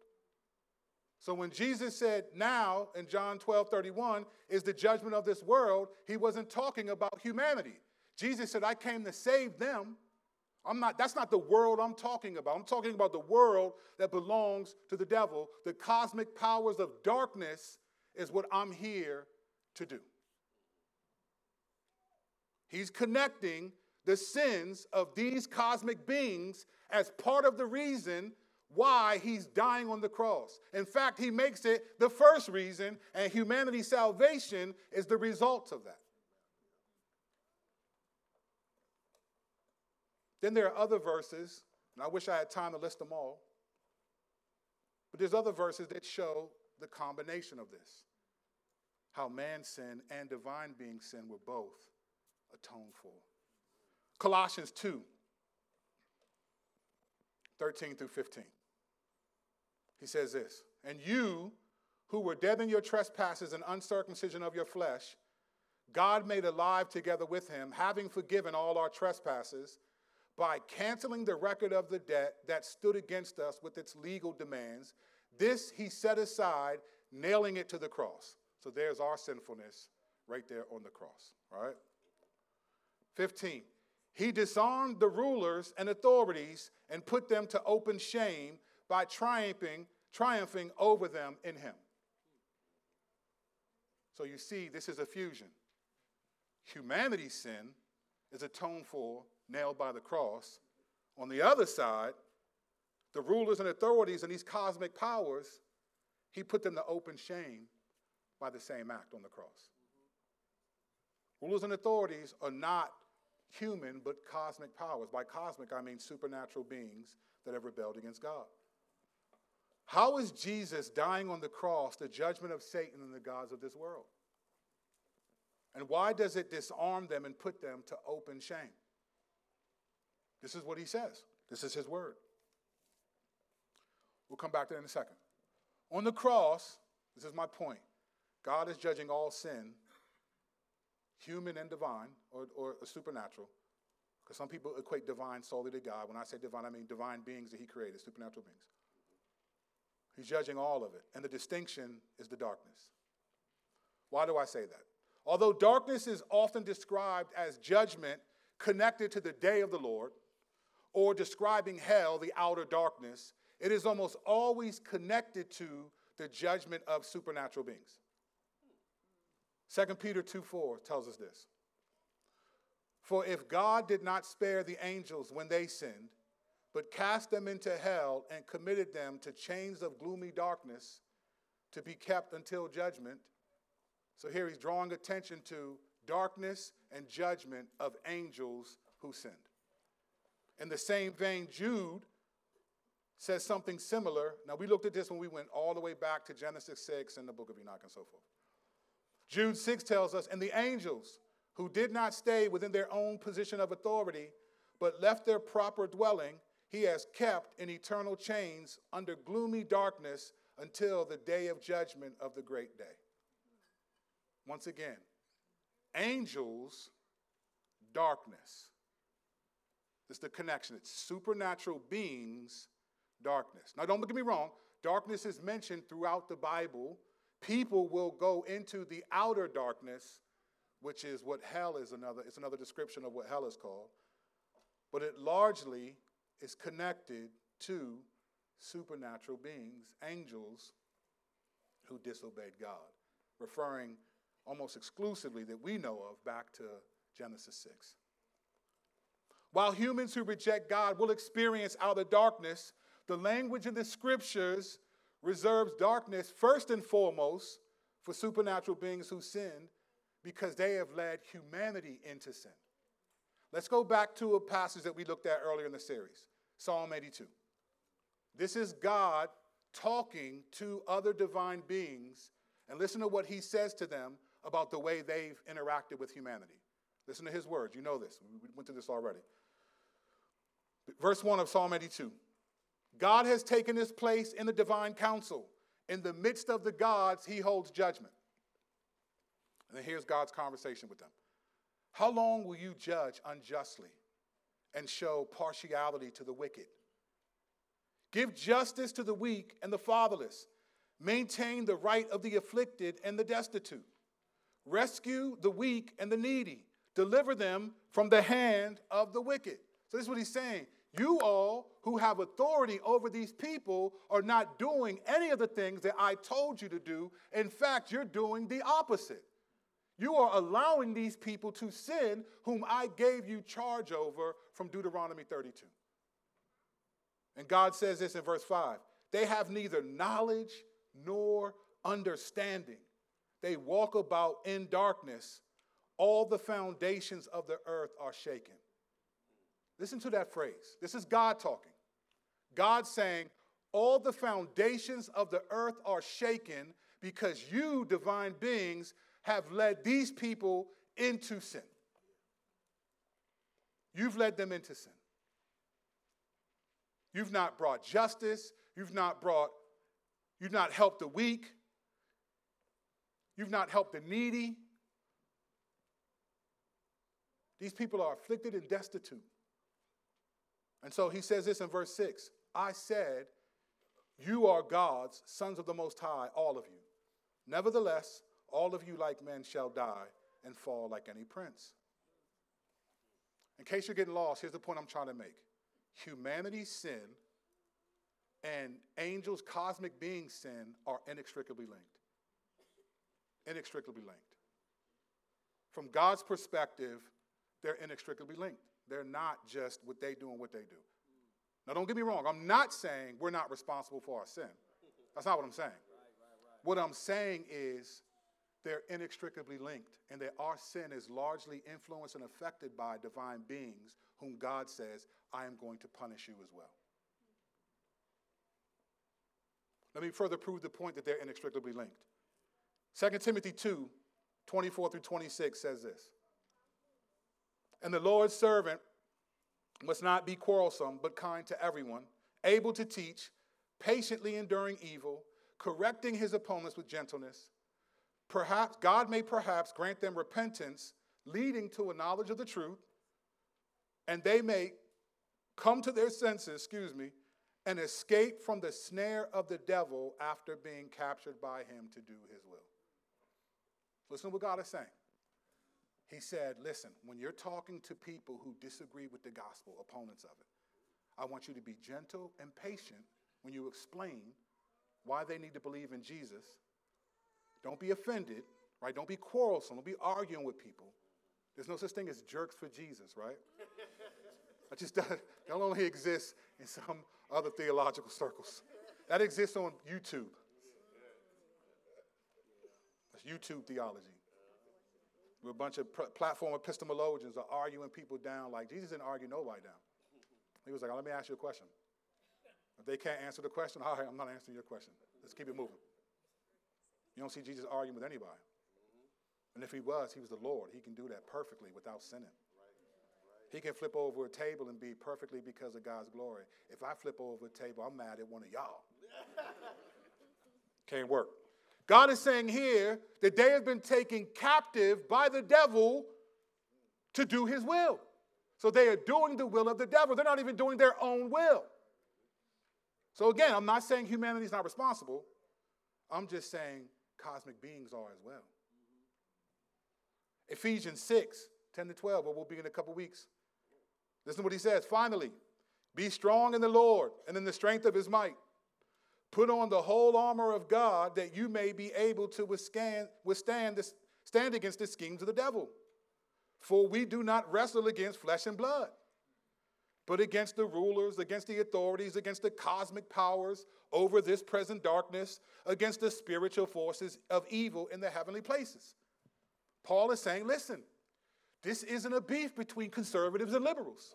So when Jesus said now in John 12 31 is the judgment of this world, he wasn't talking about humanity. Jesus said, I came to save them. I'm not, that's not the world I'm talking about. I'm talking about the world that belongs to the devil. The cosmic powers of darkness is what I'm here to do. He's connecting the sins of these cosmic beings as part of the reason why he's dying on the cross. In fact, he makes it the first reason, and humanity's salvation is the result of that. Then there are other verses, and I wish I had time to list them all, but there's other verses that show the combination of this how man's sin and divine being sin were both atoned for. Colossians 2 13 through 15. He says this And you who were dead in your trespasses and uncircumcision of your flesh, God made alive together with him, having forgiven all our trespasses by canceling the record of the debt that stood against us with its legal demands. This he set aside, nailing it to the cross. So there's our sinfulness right there on the cross, all right? 15. He disarmed the rulers and authorities and put them to open shame by triumphing, triumphing over them in him. So you see, this is a fusion. Humanity's sin is atoned for, nailed by the cross. On the other side, the rulers and authorities and these cosmic powers, he put them to open shame by the same act on the cross. Rulers and authorities are not human, but cosmic powers. By cosmic, I mean supernatural beings that have rebelled against God. How is Jesus dying on the cross the judgment of Satan and the gods of this world? And why does it disarm them and put them to open shame? This is what he says. This is his word. We'll come back to that in a second. On the cross, this is my point. God is judging all sin, human and divine, or, or supernatural, because some people equate divine solely to God. When I say divine, I mean divine beings that He created, supernatural beings. He's judging all of it. And the distinction is the darkness. Why do I say that? Although darkness is often described as judgment connected to the day of the Lord, or describing hell, the outer darkness, it is almost always connected to the judgment of supernatural beings. 2 Peter 2 4 tells us this. For if God did not spare the angels when they sinned, but cast them into hell and committed them to chains of gloomy darkness to be kept until judgment. So here he's drawing attention to darkness and judgment of angels who sinned. In the same vein, Jude says something similar. Now, we looked at this when we went all the way back to Genesis 6 and the book of Enoch and so forth. Jude 6 tells us, and the angels who did not stay within their own position of authority, but left their proper dwelling, he has kept in eternal chains under gloomy darkness until the day of judgment of the great day. Once again, angels, darkness. This is the connection. It's supernatural beings, darkness. Now, don't get me wrong, darkness is mentioned throughout the Bible. People will go into the outer darkness, which is what hell is another, it's another description of what hell is called. But it largely is connected to supernatural beings, angels who disobeyed God, referring almost exclusively that we know of back to Genesis 6. While humans who reject God will experience outer darkness, the language in the scriptures reserves darkness first and foremost for supernatural beings who sinned because they have led humanity into sin. Let's go back to a passage that we looked at earlier in the series Psalm 82. This is God talking to other divine beings, and listen to what he says to them about the way they've interacted with humanity. Listen to his words. You know this. We went through this already. Verse 1 of Psalm 82 God has taken his place in the divine council. In the midst of the gods, he holds judgment. And then here's God's conversation with them How long will you judge unjustly and show partiality to the wicked? Give justice to the weak and the fatherless. Maintain the right of the afflicted and the destitute. Rescue the weak and the needy. Deliver them from the hand of the wicked. So, this is what he's saying. You all who have authority over these people are not doing any of the things that I told you to do. In fact, you're doing the opposite. You are allowing these people to sin whom I gave you charge over from Deuteronomy 32. And God says this in verse 5 they have neither knowledge nor understanding. They walk about in darkness. All the foundations of the earth are shaken. Listen to that phrase. This is God talking. God saying, All the foundations of the earth are shaken because you, divine beings, have led these people into sin. You've led them into sin. You've not brought justice. You've not brought, you've not helped the weak. You've not helped the needy. These people are afflicted and destitute. And so he says this in verse 6 I said, You are gods, sons of the Most High, all of you. Nevertheless, all of you, like men, shall die and fall like any prince. In case you're getting lost, here's the point I'm trying to make humanity's sin and angels, cosmic beings' sin are inextricably linked. Inextricably linked. From God's perspective, they're inextricably linked. They're not just what they do and what they do. Now, don't get me wrong. I'm not saying we're not responsible for our sin. That's not what I'm saying. What I'm saying is they're inextricably linked, and that our sin is largely influenced and affected by divine beings whom God says, I am going to punish you as well. Let me further prove the point that they're inextricably linked. 2 Timothy 2 24 through 26 says this and the Lord's servant must not be quarrelsome, but kind to everyone, able to teach, patiently enduring evil, correcting his opponents with gentleness. Perhaps God may perhaps grant them repentance, leading to a knowledge of the truth, and they may come to their senses, excuse me, and escape from the snare of the devil after being captured by him to do his will. Listen to what God is saying. He said, Listen, when you're talking to people who disagree with the gospel, opponents of it, I want you to be gentle and patient when you explain why they need to believe in Jesus. Don't be offended, right? Don't be quarrelsome. Don't be arguing with people. There's no such thing as jerks for Jesus, right? I just that only exists in some other theological circles. That exists on YouTube. That's YouTube theology. We're a bunch of platform epistemologians are arguing people down like Jesus didn't argue nobody down. He was like, oh, let me ask you a question. If they can't answer the question, all right, I'm not answering your question. Let's keep it moving. You don't see Jesus arguing with anybody. And if he was, he was the Lord. He can do that perfectly without sinning. He can flip over a table and be perfectly because of God's glory. If I flip over a table, I'm mad at one of y'all. Can't work. God is saying here that they have been taken captive by the devil to do his will. So they are doing the will of the devil. They're not even doing their own will. So again, I'm not saying humanity is not responsible. I'm just saying cosmic beings are as well. Ephesians 6, 10 to 12, where we'll be in a couple weeks. Listen to what he says. Finally, be strong in the Lord and in the strength of his might. Put on the whole armor of God that you may be able to withstand, withstand this, stand against the schemes of the devil. For we do not wrestle against flesh and blood, but against the rulers, against the authorities, against the cosmic powers over this present darkness, against the spiritual forces of evil in the heavenly places. Paul is saying, listen, this isn't a beef between conservatives and liberals.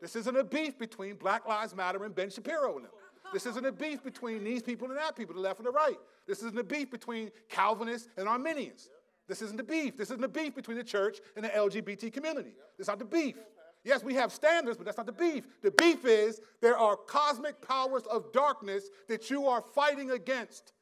This isn't a beef between Black Lives Matter and Ben Shapiro and them. This isn't a beef between these people and that people, the left and the right. This isn't a beef between Calvinists and Arminians. This isn't a beef. This isn't a beef between the church and the LGBT community. This is not the beef. Yes, we have standards, but that's not the beef. The beef is there are cosmic powers of darkness that you are fighting against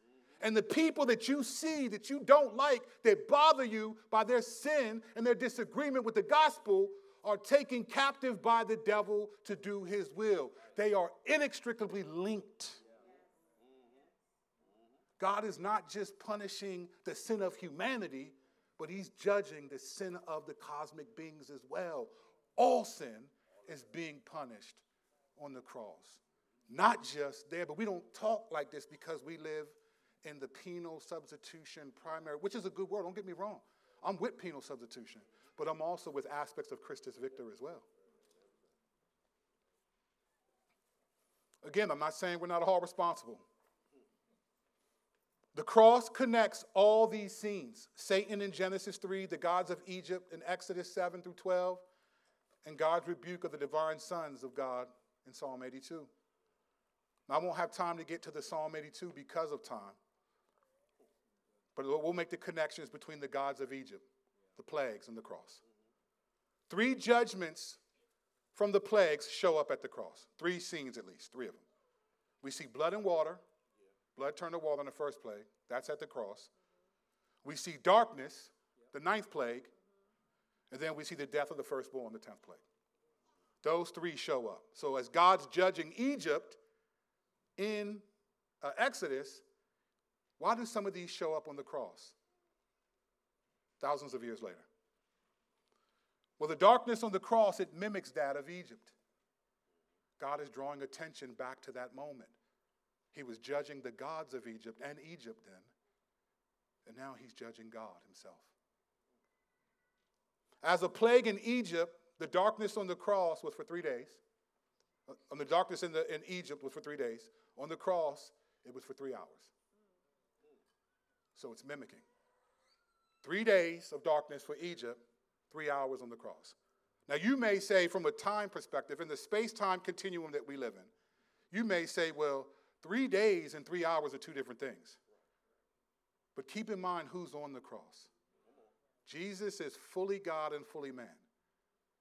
and the people that you see that you don't like, that bother you by their sin and their disagreement with the gospel, are taken captive by the devil to do his will. They are inextricably linked. God is not just punishing the sin of humanity, but he's judging the sin of the cosmic beings as well. All sin is being punished on the cross. Not just there, but we don't talk like this because we live in the penal substitution primary, which is a good word, don't get me wrong. I'm with penal substitution, but I'm also with aspects of Christus Victor as well. Again, I'm not saying we're not all responsible. The cross connects all these scenes Satan in Genesis 3, the gods of Egypt in Exodus 7 through 12, and God's rebuke of the divine sons of God in Psalm 82. Now, I won't have time to get to the Psalm 82 because of time. But we'll make the connections between the gods of Egypt, the plagues, and the cross. Three judgments from the plagues show up at the cross. Three scenes at least, three of them. We see blood and water. Blood turned to water in the first plague. That's at the cross. We see darkness, the ninth plague. And then we see the death of the firstborn, the tenth plague. Those three show up. So as God's judging Egypt in uh, Exodus, why do some of these show up on the cross thousands of years later? Well, the darkness on the cross, it mimics that of Egypt. God is drawing attention back to that moment. He was judging the gods of Egypt and Egypt then, and now he's judging God himself. As a plague in Egypt, the darkness on the cross was for three days. On uh, the darkness in, the, in Egypt was for three days. On the cross, it was for three hours. So it's mimicking. Three days of darkness for Egypt, three hours on the cross. Now, you may say, from a time perspective, in the space time continuum that we live in, you may say, well, three days and three hours are two different things. But keep in mind who's on the cross. Jesus is fully God and fully man.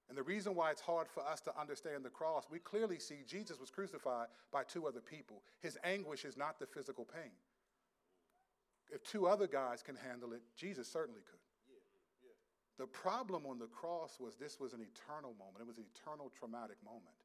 And the reason why it's hard for us to understand the cross, we clearly see Jesus was crucified by two other people. His anguish is not the physical pain. If two other guys can handle it, Jesus certainly could. The problem on the cross was this was an eternal moment. It was an eternal traumatic moment.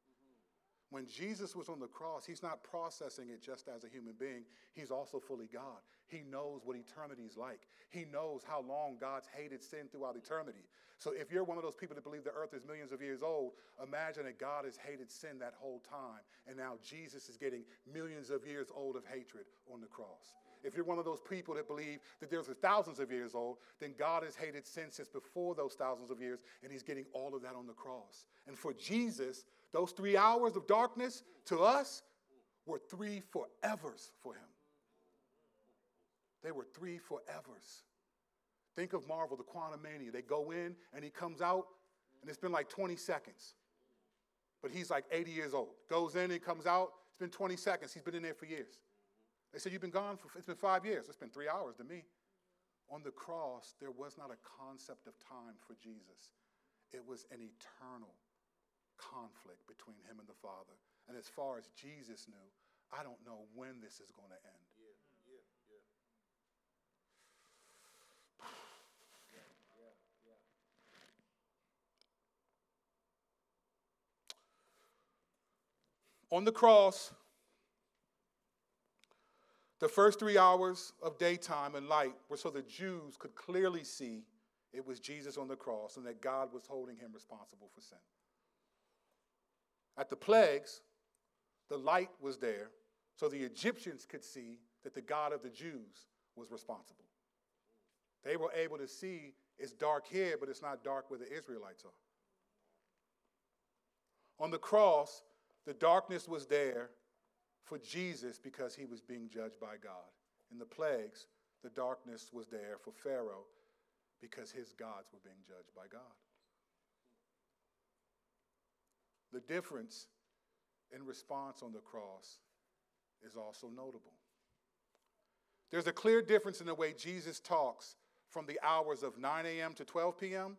When Jesus was on the cross, he's not processing it just as a human being. He's also fully God. He knows what eternity is like. He knows how long God's hated sin throughout eternity. So if you're one of those people that believe the earth is millions of years old, imagine that God has hated sin that whole time. And now Jesus is getting millions of years old of hatred on the cross. If you're one of those people that believe that there's thousands of years old, then God has hated sin since before those thousands of years, and He's getting all of that on the cross. And for Jesus, those three hours of darkness to us were three forevers for Him. They were three forevers. Think of Marvel, the Quantumania. They go in, and He comes out, and it's been like 20 seconds. But He's like 80 years old. Goes in and comes out, it's been 20 seconds. He's been in there for years. They said, You've been gone for, it's been five years. It's been three hours to me. On the cross, there was not a concept of time for Jesus, it was an eternal conflict between him and the Father. And as far as Jesus knew, I don't know when this is going to end. On the cross, the first three hours of daytime and light were so the Jews could clearly see it was Jesus on the cross and that God was holding him responsible for sin. At the plagues, the light was there so the Egyptians could see that the God of the Jews was responsible. They were able to see it's dark here, but it's not dark where the Israelites are. On the cross, the darkness was there for Jesus because he was being judged by God. In the plagues, the darkness was there for Pharaoh because his gods were being judged by God. The difference in response on the cross is also notable. There's a clear difference in the way Jesus talks from the hours of 9 a.m. to 12 p.m.,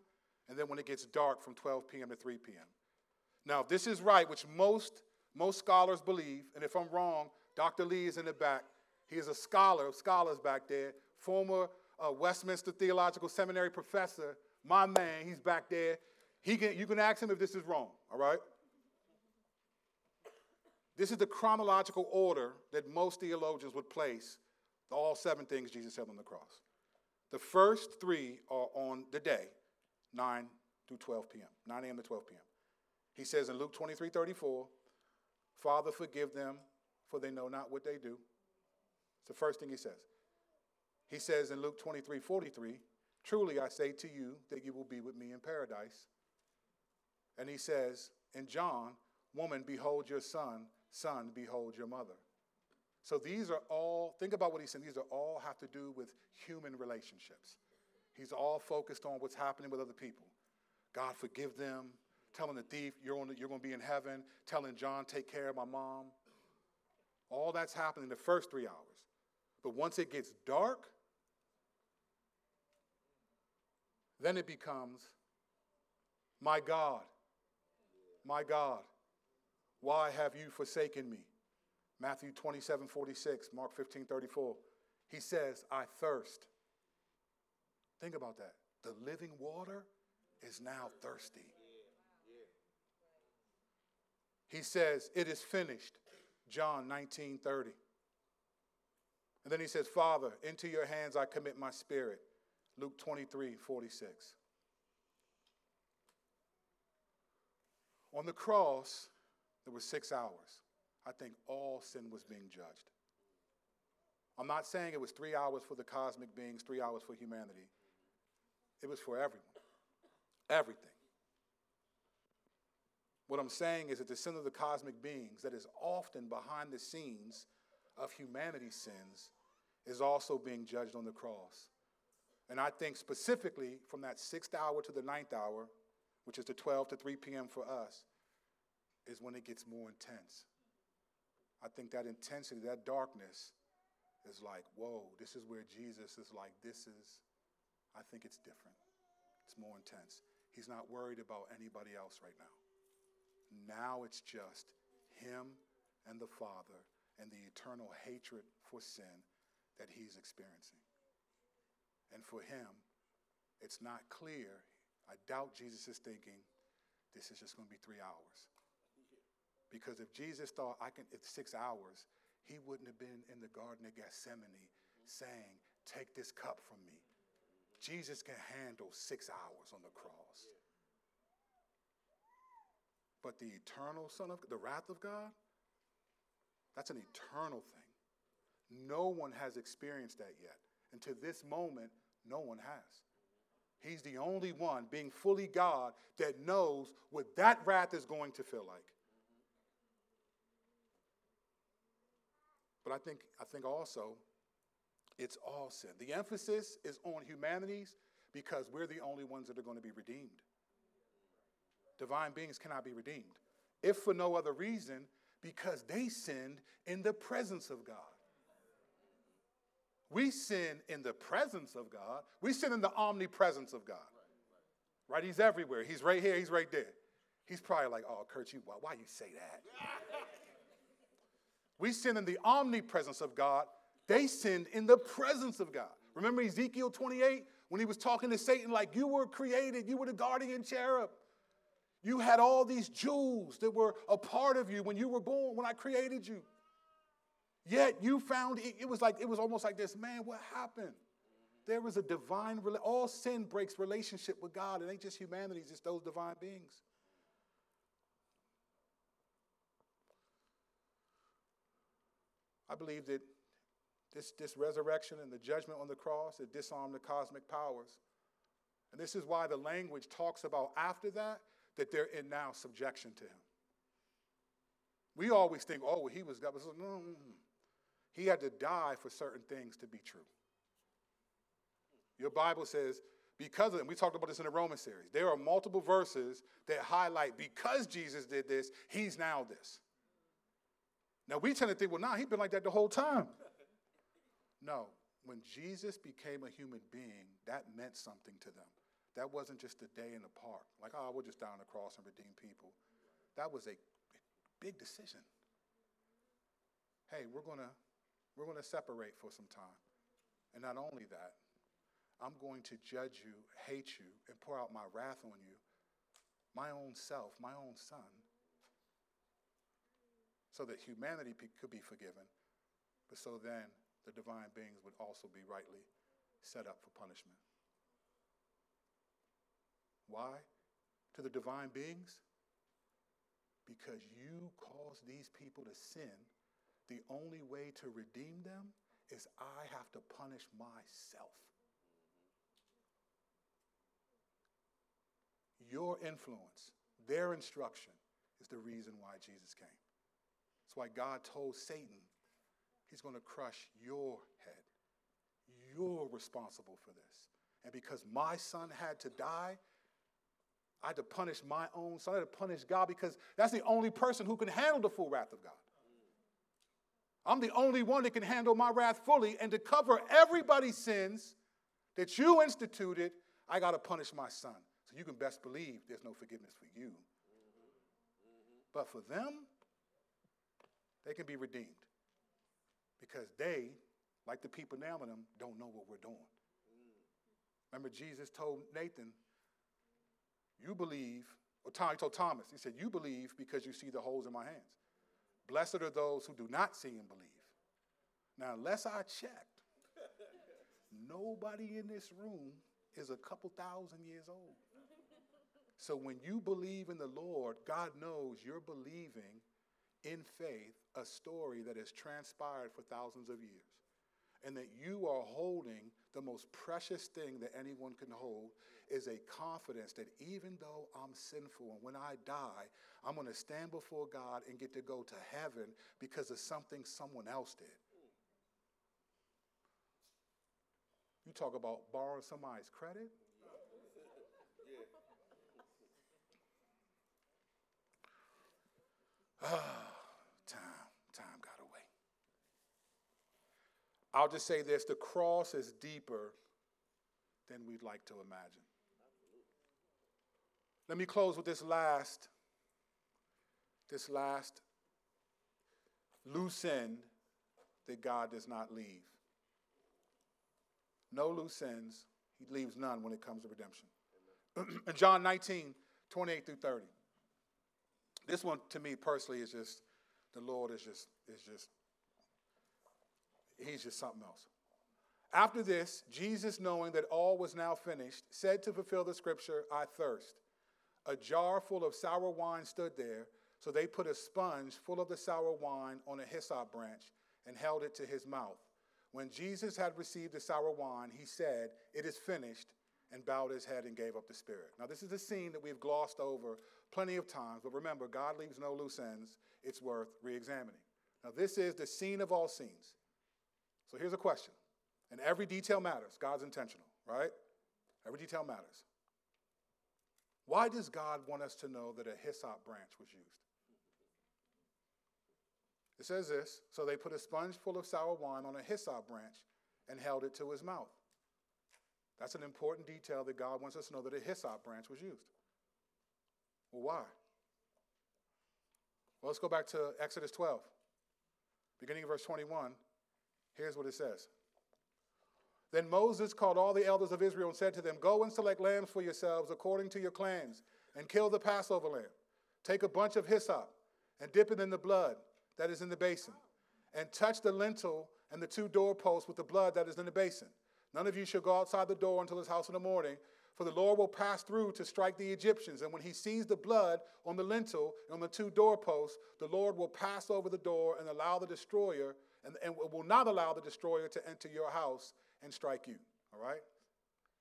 and then when it gets dark from 12 p.m. to 3 p.m. Now, if this is right, which most most scholars believe, and if I'm wrong, Dr. Lee is in the back. He is a scholar of scholars back there, former uh, Westminster Theological Seminary professor. My man, he's back there. He can, you can ask him if this is wrong, all right? This is the chronological order that most theologians would place all seven things Jesus said on the cross. The first three are on the day, 9 through 12 p.m., 9 a.m. to 12 p.m. He says in Luke 23 34, Father, forgive them, for they know not what they do. It's the first thing he says. He says in Luke 23 43, Truly I say to you that you will be with me in paradise. And he says in John, Woman, behold your son, son, behold your mother. So these are all, think about what he's saying, these are all have to do with human relationships. He's all focused on what's happening with other people. God, forgive them, telling the thief, you're, on you're going to be in heaven, telling John, take care of my mom. All that's happening the first three hours. But once it gets dark, then it becomes, my God, my God, why have you forsaken me? Matthew 27 46, Mark 15 34. He says, I thirst. Think about that. The living water is now thirsty. He says, It is finished. John 19 30. And then he says, Father, into your hands I commit my spirit. Luke 23 46. On the cross, there were six hours. I think all sin was being judged. I'm not saying it was three hours for the cosmic beings, three hours for humanity. It was for everyone, everything. What I'm saying is that the sin of the cosmic beings that is often behind the scenes of humanity's sins is also being judged on the cross. And I think specifically from that sixth hour to the ninth hour, which is the 12 to 3 p.m. for us, is when it gets more intense. I think that intensity, that darkness, is like, whoa, this is where Jesus is like, this is, I think it's different. It's more intense. He's not worried about anybody else right now. Now it's just him and the Father and the eternal hatred for sin that he's experiencing. And for him, it's not clear. I doubt Jesus is thinking, this is just going to be three hours. Because if Jesus thought I can, it's six hours, he wouldn't have been in the Garden of Gethsemane saying, Take this cup from me. Jesus can handle six hours on the cross. But the eternal Son of the wrath of God, that's an eternal thing. No one has experienced that yet. And to this moment, no one has. He's the only one, being fully God, that knows what that wrath is going to feel like. But I think, I think also it's all sin. The emphasis is on humanities because we're the only ones that are going to be redeemed. Divine beings cannot be redeemed. If for no other reason, because they sinned in the presence of God. We sin in the presence of God. We sin in the omnipresence of God. Right? He's everywhere. He's right here. He's right there. He's probably like, oh, Kurt, you, why, why you say that? we sin in the omnipresence of God. They sinned in the presence of God. Remember Ezekiel 28 when he was talking to Satan, like, you were created, you were the guardian cherub. You had all these jewels that were a part of you when you were born, when I created you. Yet you found it was like it was almost like this, man, what happened? There was a divine all sin breaks relationship with God. It ain't just humanity, it's just those divine beings. I believe that this, this resurrection and the judgment on the cross, it disarmed the cosmic powers. And this is why the language talks about after that, that they're in now subjection to him. We always think, oh, he was God. No. He had to die for certain things to be true. Your Bible says, because of, and we talked about this in the Roman series, there are multiple verses that highlight because Jesus did this, he's now this. Now we tend to think, well, nah, he's been like that the whole time. No, when Jesus became a human being, that meant something to them. That wasn't just a day in the park, like, oh, we'll just die on the cross and redeem people. That was a big decision. Hey, we're going to we're going to separate for some time. And not only that, I'm going to judge you, hate you, and pour out my wrath on you, my own self, my own son, so that humanity could be forgiven, but so then the divine beings would also be rightly set up for punishment. Why? To the divine beings? Because you caused these people to sin the only way to redeem them is I have to punish myself. Your influence, their instruction, is the reason why Jesus came. That's why God told Satan, He's going to crush your head. You're responsible for this. And because my son had to die, I had to punish my own son. I had to punish God because that's the only person who can handle the full wrath of God. I'm the only one that can handle my wrath fully. And to cover everybody's sins that you instituted, I got to punish my son. So you can best believe there's no forgiveness for you. But for them, they can be redeemed because they, like the people now in them, don't know what we're doing. Remember, Jesus told Nathan, You believe, or Tom, he told Thomas, he said, You believe because you see the holes in my hands. Blessed are those who do not see and believe. Now, unless I checked, nobody in this room is a couple thousand years old. So when you believe in the Lord, God knows you're believing in faith a story that has transpired for thousands of years. And that you are holding the most precious thing that anyone can hold is a confidence that even though I'm sinful and when I die, I'm going to stand before God and get to go to heaven because of something someone else did. You talk about borrowing somebody's credit? Ah, time, time got away. I'll just say this the cross is deeper than we'd like to imagine. Let me close with this last, this last loose end that God does not leave. No loose ends. He leaves none when it comes to redemption. in John 19, 28 through 30. This one to me personally is just the Lord is just is just he's just something else. After this, Jesus, knowing that all was now finished, said to fulfill the scripture, I thirst. A jar full of sour wine stood there, so they put a sponge full of the sour wine on a hyssop branch and held it to his mouth. When Jesus had received the sour wine, he said, It is finished, and bowed his head and gave up the spirit. Now, this is a scene that we've glossed over plenty of times, but remember, God leaves no loose ends. It's worth re examining. Now, this is the scene of all scenes. So here's a question, and every detail matters. God's intentional, right? Every detail matters. Why does God want us to know that a hyssop branch was used? It says this So they put a sponge full of sour wine on a hyssop branch and held it to his mouth. That's an important detail that God wants us to know that a hyssop branch was used. Well, why? Well, let's go back to Exodus 12, beginning of verse 21. Here's what it says. Then Moses called all the elders of Israel and said to them, Go and select lambs for yourselves according to your clans, and kill the Passover lamb. Take a bunch of hyssop and dip it in the blood that is in the basin, and touch the lintel and the two doorposts with the blood that is in the basin. None of you shall go outside the door until his house in the morning, for the Lord will pass through to strike the Egyptians. And when he sees the blood on the lintel and on the two doorposts, the Lord will pass over the door and allow the destroyer, and, and will not allow the destroyer to enter your house and strike you. All right?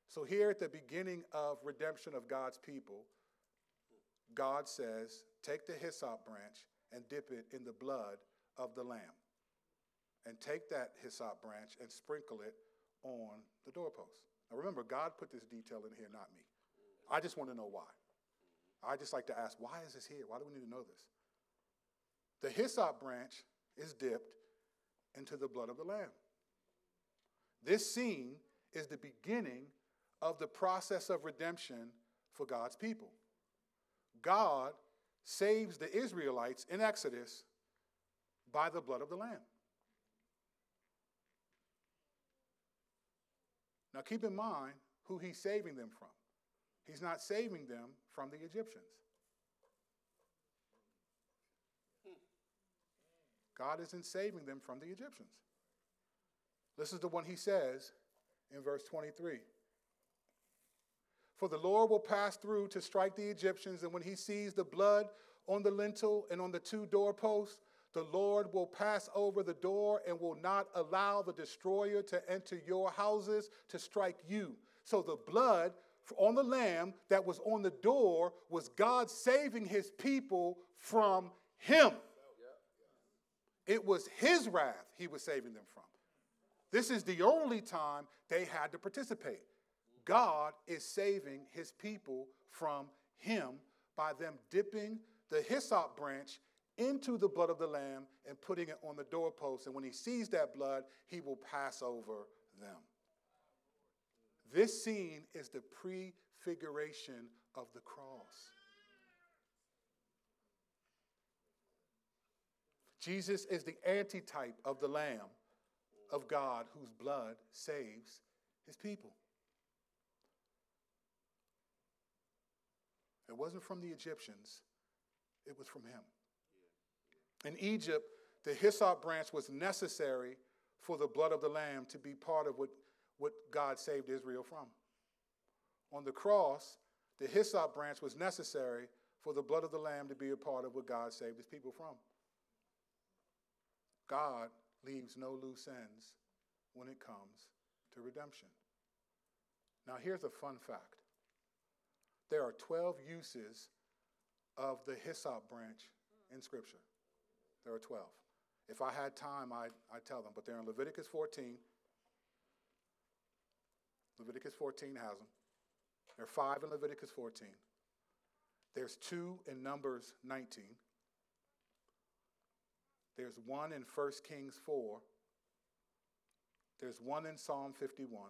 So, here at the beginning of redemption of God's people, God says, Take the hyssop branch and dip it in the blood of the lamb. And take that hyssop branch and sprinkle it on the doorpost. Now remember, God put this detail in here, not me. I just want to know why. I just like to ask, why is this here? Why do we need to know this? The hyssop branch is dipped into the blood of the lamb. This scene is the beginning of the process of redemption for God's people. God saves the Israelites in Exodus by the blood of the lamb. Now keep in mind who he's saving them from. He's not saving them from the Egyptians. God isn't saving them from the Egyptians. This is the one he says in verse 23. For the Lord will pass through to strike the Egyptians, and when he sees the blood on the lintel and on the two doorposts, the Lord will pass over the door and will not allow the destroyer to enter your houses to strike you. So the blood on the lamb that was on the door was God saving his people from him. It was his wrath he was saving them from. This is the only time they had to participate. God is saving his people from him by them dipping the hyssop branch into the blood of the Lamb and putting it on the doorpost. And when he sees that blood, he will pass over them. This scene is the prefiguration of the cross. Jesus is the antitype of the Lamb of God whose blood saves his people. It wasn't from the Egyptians, it was from him. In Egypt, the hyssop branch was necessary for the blood of the lamb to be part of what, what God saved Israel from. On the cross, the hyssop branch was necessary for the blood of the lamb to be a part of what God saved his people from. God leaves no loose ends when it comes to redemption. Now, here's a fun fact there are 12 uses of the hyssop branch in Scripture. There are 12. If I had time, I'd, I'd tell them, but they're in Leviticus 14. Leviticus 14 has them. There are five in Leviticus 14. There's two in Numbers 19. There's one in 1 Kings 4. There's one in Psalm 51.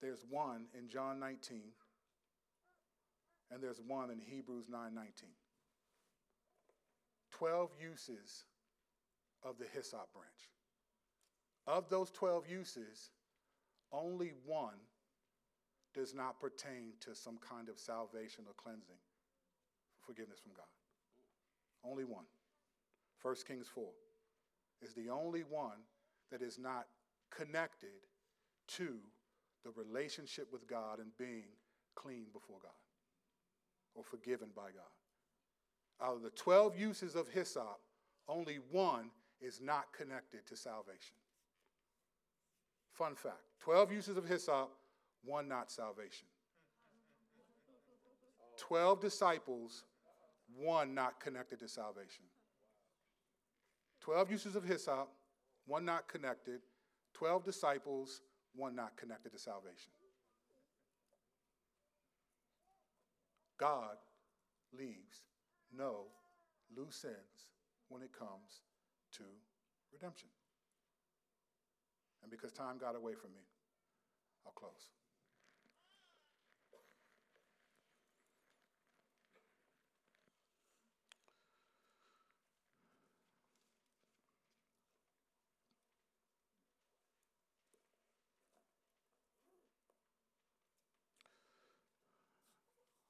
There's one in John 19. and there's one in Hebrews 9:19. 12 uses of the hyssop branch. Of those 12 uses, only one does not pertain to some kind of salvation or cleansing, forgiveness from God. Only one. 1 Kings 4 is the only one that is not connected to the relationship with God and being clean before God or forgiven by God. Out of the 12 uses of hyssop, only one is not connected to salvation. Fun fact 12 uses of hyssop, one not salvation. 12 disciples, one not connected to salvation. 12 uses of hyssop, one not connected. 12 disciples, one not connected to salvation. God leaves no loose ends when it comes to redemption. And because time got away from me, I'll close.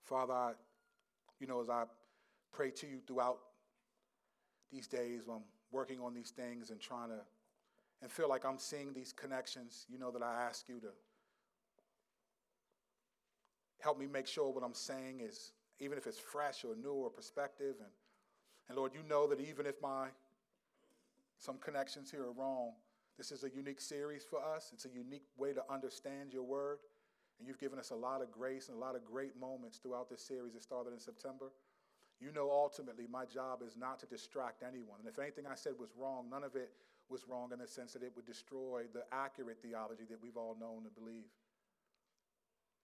Father, I, you know, as I pray to you throughout these days, when I'm working on these things and trying to, and feel like I'm seeing these connections, you know, that I ask you to help me make sure what I'm saying is, even if it's fresh or new or perspective. And, and Lord, you know that even if my, some connections here are wrong, this is a unique series for us. It's a unique way to understand your word. And you've given us a lot of grace and a lot of great moments throughout this series that started in September. You know, ultimately, my job is not to distract anyone. And if anything I said was wrong, none of it was wrong in the sense that it would destroy the accurate theology that we've all known and believe.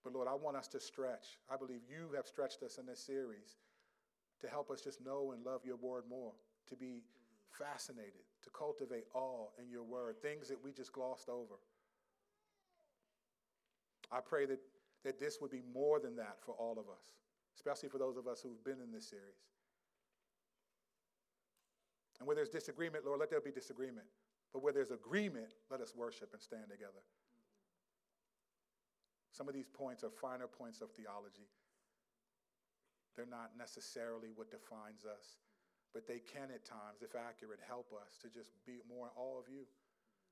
But Lord, I want us to stretch. I believe you have stretched us in this series to help us just know and love your word more, to be fascinated, to cultivate awe in your word, things that we just glossed over. I pray that, that this would be more than that for all of us, especially for those of us who've been in this series. And where there's disagreement, Lord, let there be disagreement. But where there's agreement, let us worship and stand together. Some of these points are finer points of theology. They're not necessarily what defines us, but they can at times, if accurate, help us to just be more all of you.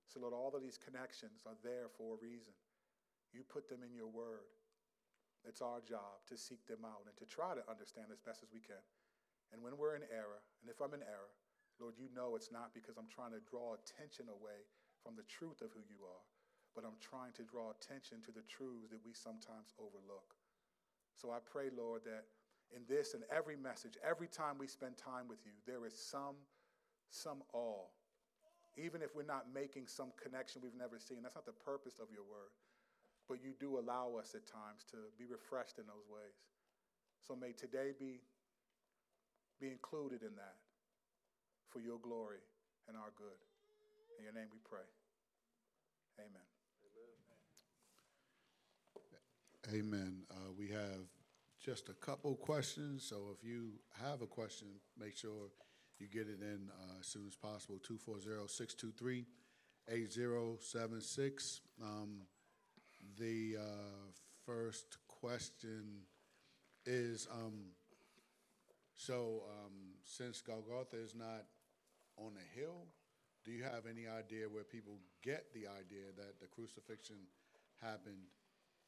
So, Lord, all of these connections are there for a reason. You put them in your word. It's our job to seek them out and to try to understand as best as we can. And when we're in error, and if I'm in error, Lord, you know it's not because I'm trying to draw attention away from the truth of who you are, but I'm trying to draw attention to the truths that we sometimes overlook. So I pray, Lord, that in this and every message, every time we spend time with you, there is some, some awe. Even if we're not making some connection we've never seen, that's not the purpose of your word but you do allow us at times to be refreshed in those ways. So may today be, be included in that for your glory and our good. In your name we pray. Amen. Amen. Uh, we have just a couple questions, so if you have a question, make sure you get it in uh, as soon as possible. 240 623 8076. The uh, first question is um, so um, since Golgotha is not on a hill, do you have any idea where people get the idea that the crucifixion happened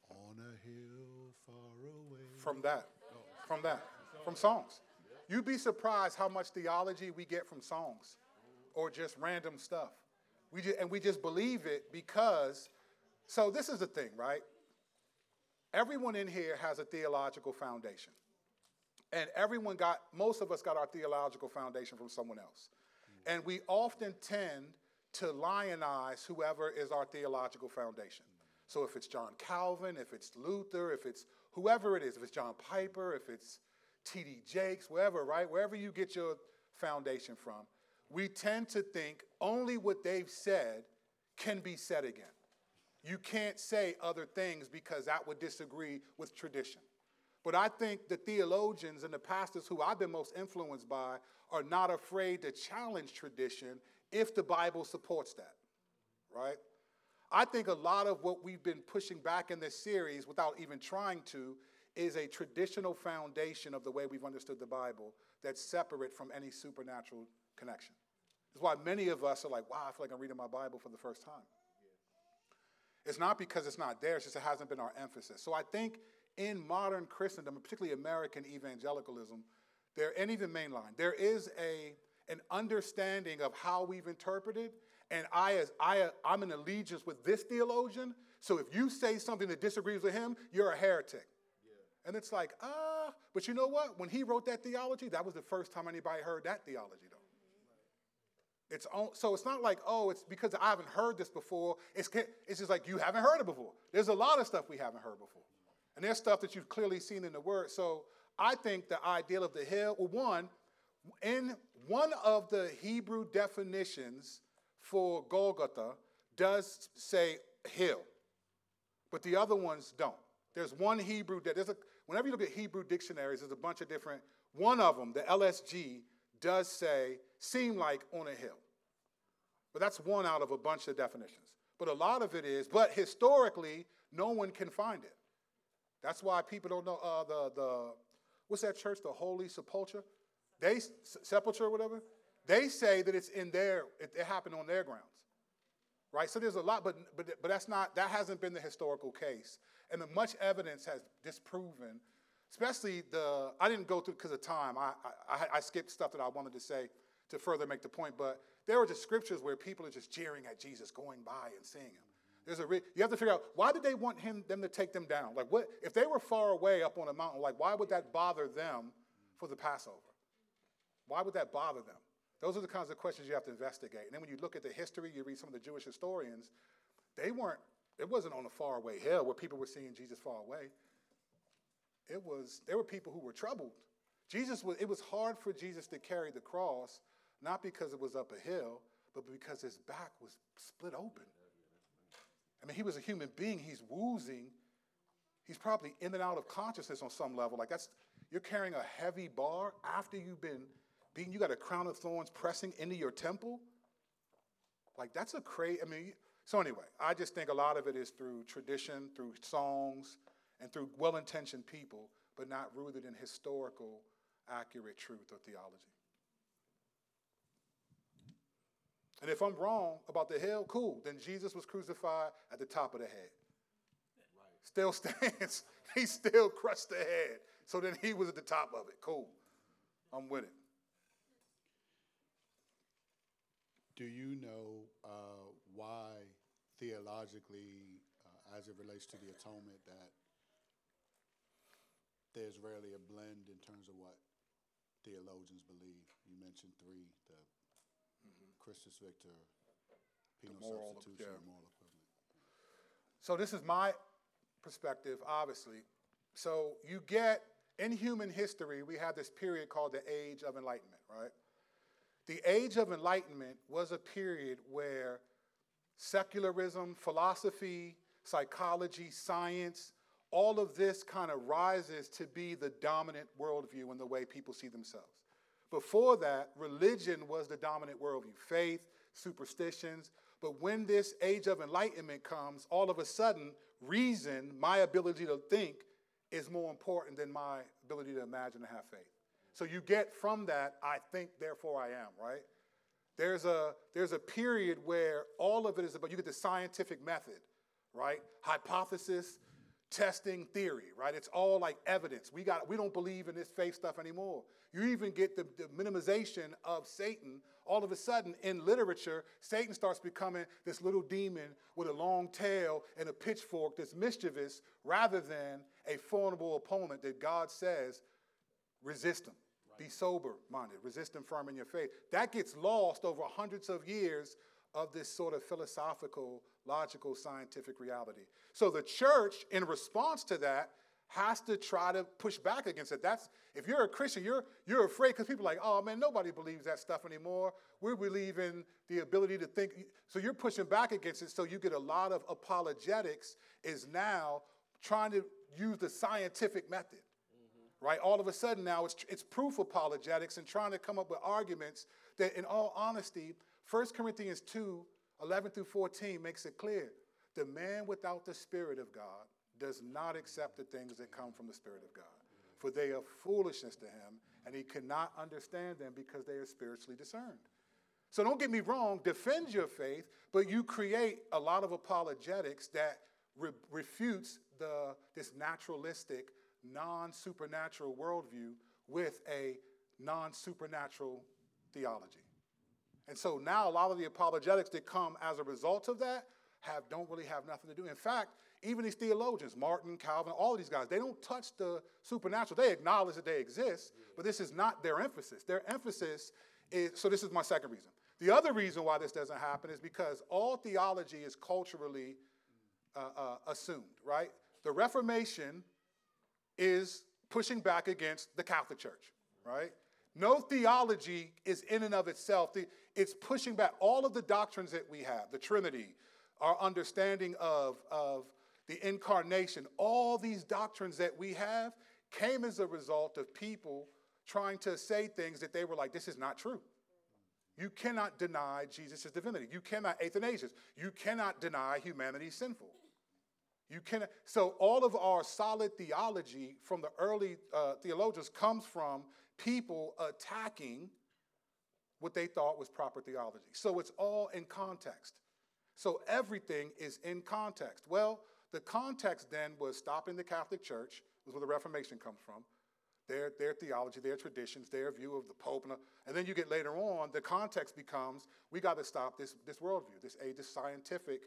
on a hill far away? From that. Oh. From that. From songs. You'd be surprised how much theology we get from songs or just random stuff. We just, and we just believe it because so, this is the thing, right? Everyone in here has a theological foundation. And everyone got, most of us got our theological foundation from someone else. And we often tend to lionize whoever is our theological foundation. So if it's John Calvin, if it's Luther, if it's whoever it is, if it's John Piper, if it's T.D. Jakes, wherever, right? Wherever you get your foundation from, we tend to think only what they've said can be said again. You can't say other things because that would disagree with tradition. But I think the theologians and the pastors who I've been most influenced by are not afraid to challenge tradition if the Bible supports that, right? I think a lot of what we've been pushing back in this series without even trying to is a traditional foundation of the way we've understood the Bible that's separate from any supernatural connection. That's why many of us are like, wow, I feel like I'm reading my Bible for the first time. It's not because it's not there, it's just it hasn't been our emphasis. So I think in modern Christendom, particularly American evangelicalism, there and even mainline, there is a an understanding of how we've interpreted. And I, as I, I'm in allegiance with this theologian. So if you say something that disagrees with him, you're a heretic. Yeah. And it's like, ah, uh, but you know what? When he wrote that theology, that was the first time anybody heard that theology, though. It's on, so it's not like, oh, it's because I haven't heard this before. It's, it's just like you haven't heard it before. There's a lot of stuff we haven't heard before. And there's stuff that you've clearly seen in the Word. So I think the ideal of the hill, well, one, in one of the Hebrew definitions for Golgotha does say hill, but the other ones don't. There's one Hebrew, that there's a, whenever you look at Hebrew dictionaries, there's a bunch of different, one of them, the LSG, does say seem like on a hill. But that's one out of a bunch of definitions. But a lot of it is, but historically, no one can find it. That's why people don't know uh, the, the, what's that church, the Holy Sepulchre? They, Sepulchre, whatever, they say that it's in their, it, it happened on their grounds. Right? So there's a lot, but, but, but that's not, that hasn't been the historical case. And the much evidence has disproven, especially the, I didn't go through because of time. I, I, I skipped stuff that I wanted to say to further make the point, but there are just scriptures where people are just jeering at Jesus going by and seeing him. There's a re- you have to figure out why did they want him them to take them down? Like what if they were far away up on a mountain? Like why would that bother them for the Passover? Why would that bother them? Those are the kinds of questions you have to investigate. And then when you look at the history, you read some of the Jewish historians, they weren't, it wasn't on a faraway hill where people were seeing Jesus far away. It was, there were people who were troubled. Jesus was, it was hard for Jesus to carry the cross, not because it was up a hill, but because his back was split open. I mean, he was a human being. He's woozing. He's probably in and out of consciousness on some level. Like that's, you're carrying a heavy bar after you've been being, you got a crown of thorns pressing into your temple. Like, that's a crazy, I mean, so anyway, I just think a lot of it is through tradition, through songs, and through well intentioned people, but not rooted in historical, accurate truth or theology. And if I'm wrong about the hell, cool. Then Jesus was crucified at the top of the head. Right. Still stands. he still crushed the head. So then he was at the top of it. Cool. I'm with it. Do you know uh, why theologically, uh, as it relates to the atonement, that there's rarely a blend in terms of what theologians believe? You mentioned three: the. Christus Victor, penal moral, substitution, yeah. moral equivalent. So this is my perspective, obviously. So you get in human history, we have this period called the Age of Enlightenment, right? The Age of Enlightenment was a period where secularism, philosophy, psychology, science, all of this kind of rises to be the dominant worldview in the way people see themselves. Before that, religion was the dominant worldview faith, superstitions. But when this age of enlightenment comes, all of a sudden, reason, my ability to think, is more important than my ability to imagine and have faith. So you get from that, I think, therefore I am, right? There's a, there's a period where all of it is about, you get the scientific method, right? Hypothesis, testing, theory, right? It's all like evidence. We, got, we don't believe in this faith stuff anymore. You even get the, the minimization of Satan. All of a sudden, in literature, Satan starts becoming this little demon with a long tail and a pitchfork that's mischievous rather than a formidable opponent that God says, resist him. Be sober minded, resist and firm in your faith. That gets lost over hundreds of years of this sort of philosophical, logical, scientific reality. So the church, in response to that, has to try to push back against it. That's if you're a Christian, you're you're afraid because people are like, oh man, nobody believes that stuff anymore. We believe in the ability to think. So you're pushing back against it. So you get a lot of apologetics is now trying to use the scientific method mm-hmm. right? All of a sudden now it's, it's proof apologetics and trying to come up with arguments that, in all honesty, 1 Corinthians 2 11 through 14 makes it clear. The man without the Spirit of God does not accept the things that come from the Spirit of God, for they are foolishness to him, and he cannot understand them because they are spiritually discerned. So don't get me wrong, defend your faith, but you create a lot of apologetics that re- refutes the, this naturalistic, non supernatural worldview with a non supernatural theology. And so now a lot of the apologetics that come as a result of that have don't really have nothing to do. In fact, even these theologians, Martin, Calvin, all of these guys, they don't touch the supernatural. They acknowledge that they exist, but this is not their emphasis. Their emphasis is so this is my second reason. The other reason why this doesn't happen is because all theology is culturally uh, uh, assumed, right? The Reformation is pushing back against the Catholic Church, right? No theology is in and of itself. It's pushing back all of the doctrines that we have, the Trinity, our understanding of, of the incarnation, all these doctrines that we have came as a result of people trying to say things that they were like, this is not true. You cannot deny Jesus' divinity. You cannot, Athanasius, you cannot deny humanity sinful. You cannot, so all of our solid theology from the early uh, theologians comes from people attacking what they thought was proper theology. So it's all in context. So everything is in context. Well, the context then was stopping the Catholic Church, was where the Reformation comes from, their, their theology, their traditions, their view of the Pope. And, and then you get later on, the context becomes we got to stop this, this worldview, this age, this scientific,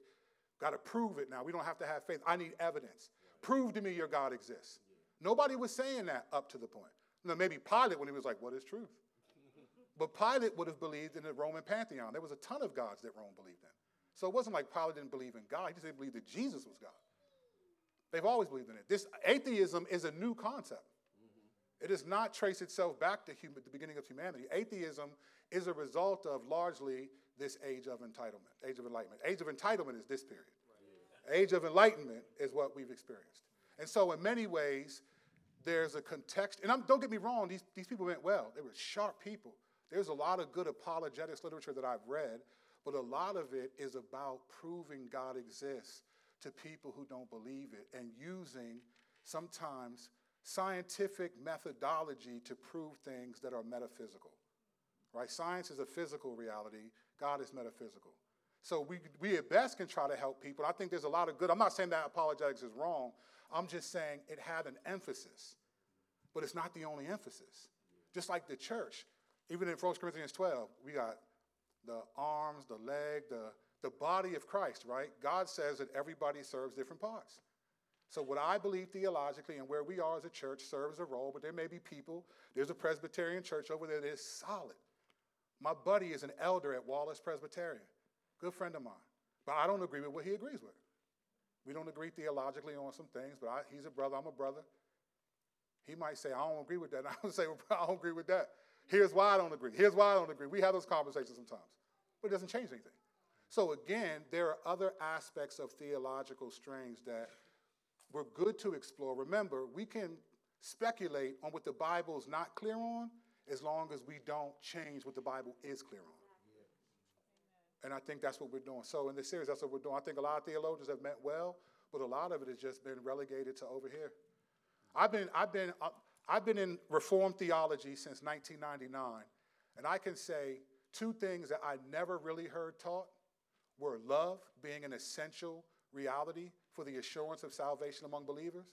got to prove it now. We don't have to have faith. I need evidence. Prove to me your God exists. Nobody was saying that up to the point. Know, maybe Pilate when he was like, What is truth? But Pilate would have believed in the Roman pantheon. There was a ton of gods that Rome believed in. So it wasn't like Pilate didn't believe in God, he just didn't believe that Jesus was God. They've always believed in it. This atheism is a new concept. Mm-hmm. It does not trace itself back to human, the beginning of humanity. Atheism is a result of largely this age of entitlement, age of enlightenment. Age of entitlement is this period. Right. Age of enlightenment is what we've experienced. And so, in many ways, there's a context, and I'm, don't get me wrong, these, these people meant well. They were sharp people. There's a lot of good apologetics literature that I've read, but a lot of it is about proving God exists to people who don't believe it and using sometimes scientific methodology to prove things that are metaphysical. Right? Science is a physical reality, God is metaphysical. So we, we at best can try to help people. I think there's a lot of good. I'm not saying that apologetics is wrong. I'm just saying it had an emphasis, but it's not the only emphasis. Just like the church, even in 1 Corinthians 12, we got the arms, the leg, the, the body of Christ, right? God says that everybody serves different parts. So, what I believe theologically and where we are as a church serves a role, but there may be people. There's a Presbyterian church over there that is solid. My buddy is an elder at Wallace Presbyterian, good friend of mine. But I don't agree with what he agrees with. We don't agree theologically on some things, but I, he's a brother, I'm a brother. He might say, I don't agree with that. And I would say, well, I don't agree with that. Here's why I don't agree. Here's why I don't agree. We have those conversations sometimes, but it doesn't change anything. So, again, there are other aspects of theological strings that we're good to explore. Remember, we can speculate on what the Bible is not clear on as long as we don't change what the Bible is clear on. And I think that's what we're doing. So in this series, that's what we're doing. I think a lot of theologians have meant well, but a lot of it has just been relegated to over here. I've been, I've been, uh, I've been in Reformed theology since 1999, and I can say two things that I never really heard taught were love being an essential reality for the assurance of salvation among believers,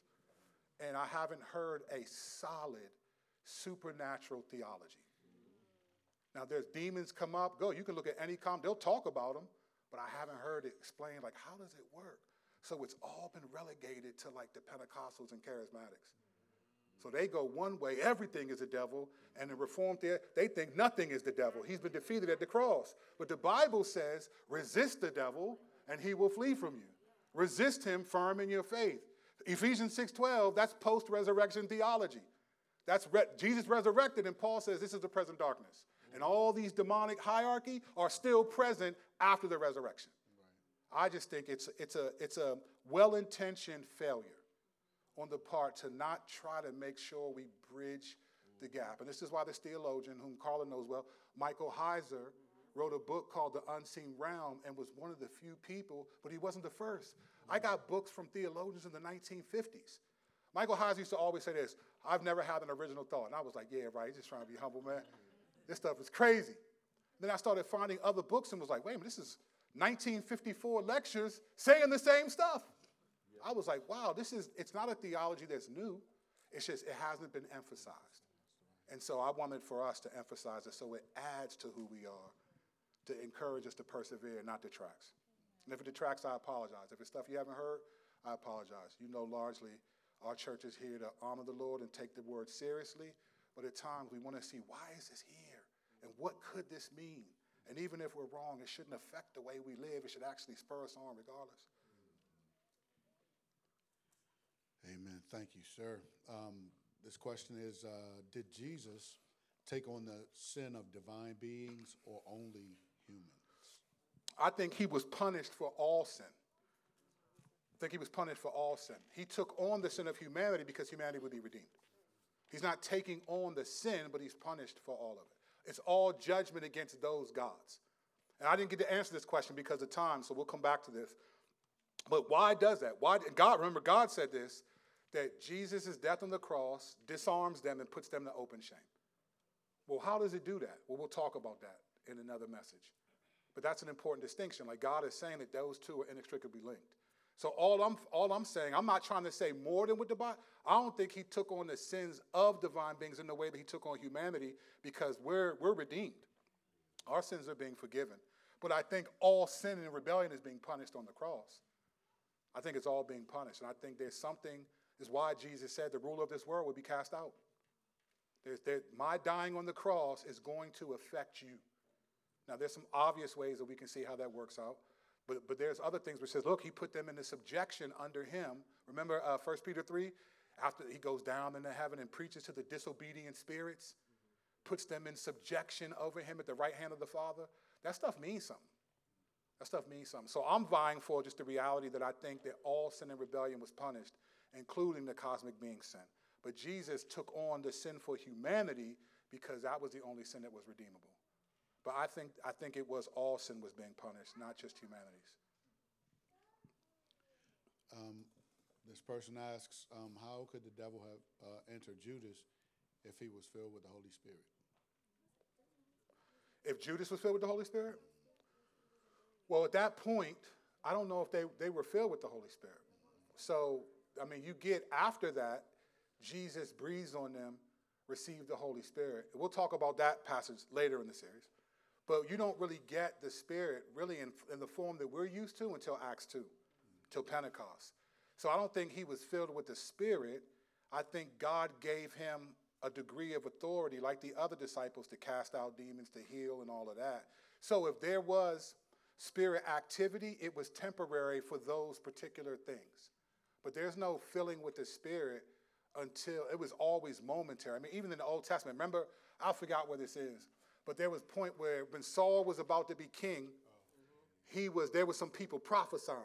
and I haven't heard a solid supernatural theology. Now, there's demons come up. Go, you can look at any com. They'll talk about them, but I haven't heard it explained. Like, how does it work? So it's all been relegated to like the Pentecostals and Charismatics. So they go one way, everything is the devil, and the Reformed there, they think nothing is the devil. He's been defeated at the cross. But the Bible says, resist the devil, and he will flee from you. Resist him firm in your faith. Ephesians 6:12, that's post-resurrection theology. That's re- Jesus resurrected, and Paul says this is the present darkness. And all these demonic hierarchy are still present after the resurrection. Right. I just think it's, it's a, it's a well intentioned failure on the part to not try to make sure we bridge the gap. And this is why this theologian, whom Carla knows well, Michael Heiser, wrote a book called The Unseen Realm and was one of the few people, but he wasn't the first. I got books from theologians in the 1950s. Michael Heiser used to always say this I've never had an original thought. And I was like, yeah, right, he's just trying to be humble, man. This stuff is crazy. Then I started finding other books and was like, wait a minute, this is 1954 lectures saying the same stuff. I was like, wow, this is, it's not a theology that's new. It's just, it hasn't been emphasized. And so I wanted for us to emphasize it so it adds to who we are, to encourage us to persevere, not detracts. And if it detracts, I apologize. If it's stuff you haven't heard, I apologize. You know, largely, our church is here to honor the Lord and take the word seriously, but at times we want to see why is this here? And what could this mean? And even if we're wrong, it shouldn't affect the way we live. It should actually spur us on regardless. Amen. Thank you, sir. Um, this question is uh, Did Jesus take on the sin of divine beings or only humans? I think he was punished for all sin. I think he was punished for all sin. He took on the sin of humanity because humanity would be redeemed. He's not taking on the sin, but he's punished for all of it. It's all judgment against those gods. And I didn't get to answer this question because of time, so we'll come back to this. But why does that? Why God remember God said this that Jesus' death on the cross disarms them and puts them to open shame. Well, how does it do that? Well, we'll talk about that in another message. But that's an important distinction. Like God is saying that those two are inextricably linked. So all I'm all I'm saying, I'm not trying to say more than what the Bible. I don't think he took on the sins of divine beings in the way that he took on humanity because we're we're redeemed. Our sins are being forgiven. But I think all sin and rebellion is being punished on the cross. I think it's all being punished. And I think there's something, is why Jesus said the ruler of this world will be cast out. There's, there, my dying on the cross is going to affect you. Now, there's some obvious ways that we can see how that works out. But, but there's other things which says, look, he put them in subjection under him. Remember uh, 1 Peter 3? After he goes down into heaven and preaches to the disobedient spirits, puts them in subjection over him at the right hand of the Father. That stuff means something. That stuff means something. So I'm vying for just the reality that I think that all sin and rebellion was punished, including the cosmic being sin. But Jesus took on the sinful humanity because that was the only sin that was redeemable. But I think, I think it was all sin was being punished, not just humanity's. Um, this person asks, um, how could the devil have uh, entered Judas if he was filled with the Holy Spirit? If Judas was filled with the Holy Spirit? Well, at that point, I don't know if they, they were filled with the Holy Spirit. So, I mean, you get after that, Jesus breathes on them, receive the Holy Spirit. We'll talk about that passage later in the series. But you don't really get the Spirit really in, in the form that we're used to until Acts 2, till mm-hmm. Pentecost. So I don't think he was filled with the Spirit. I think God gave him a degree of authority, like the other disciples, to cast out demons, to heal, and all of that. So if there was spirit activity, it was temporary for those particular things. But there's no filling with the Spirit until it was always momentary. I mean, even in the Old Testament, remember, I forgot where this is. But there was a point where when Saul was about to be king, he was there was some people prophesying.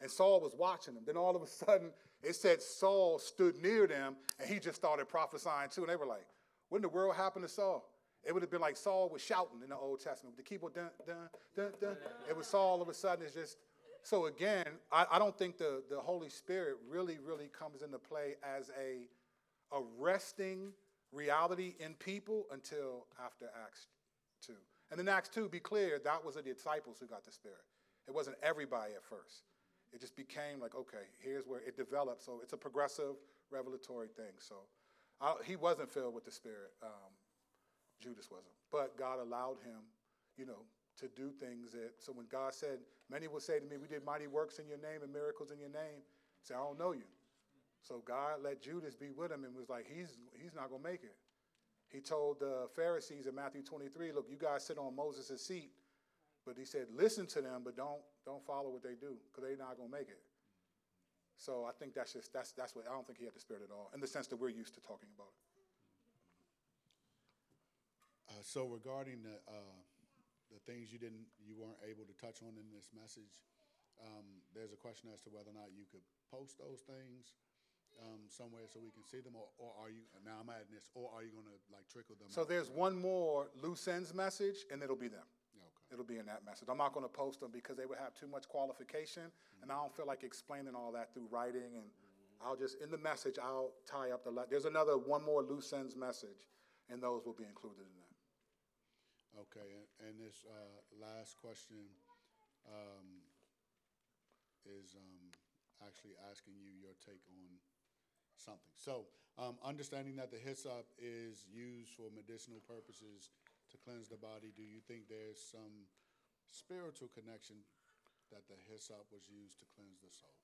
And Saul was watching them. Then all of a sudden, it said Saul stood near them and he just started prophesying too. And they were like, what in the world happened to Saul? It would have been like Saul was shouting in the Old Testament. The keyboard, dun, dun, dun, dun. It was Saul all of a sudden. It's just, so again, I, I don't think the, the Holy Spirit really, really comes into play as a arresting reality in people until after Acts 2. And in Acts 2, be clear, that was the disciples who got the Spirit. It wasn't everybody at first. It just became like, okay, here's where it developed. So it's a progressive, revelatory thing. So I, he wasn't filled with the Spirit. Um, Judas wasn't. But God allowed him, you know, to do things that, so when God said, many will say to me, we did mighty works in your name and miracles in your name, say, I don't know you. So God let Judas be with him and was like, he's, he's not going to make it. He told the Pharisees in Matthew 23, look, you guys sit on Moses' seat, but he said, listen to them, but don't, don't follow what they do because they're not going to make it. So I think that's just, that's, that's what, I don't think he had the spirit at all in the sense that we're used to talking about it. Uh, so regarding the, uh, the things you didn't, you weren't able to touch on in this message, um, there's a question as to whether or not you could post those things um, somewhere so we can see them, or, or are you? Now I'm adding this, or are you going to like trickle them? So out? there's one more loose ends message, and it'll be them. Okay. It'll be in that message. I'm not going to post them because they would have too much qualification, and I don't feel like explaining all that through writing. And I'll just in the message I'll tie up the. Le- there's another one more loose ends message, and those will be included in that. Okay, and, and this uh, last question um, is um, actually asking you your take on something. So, um, understanding that the hyssop is used for medicinal purposes to cleanse the body, do you think there's some spiritual connection that the hyssop was used to cleanse the soul?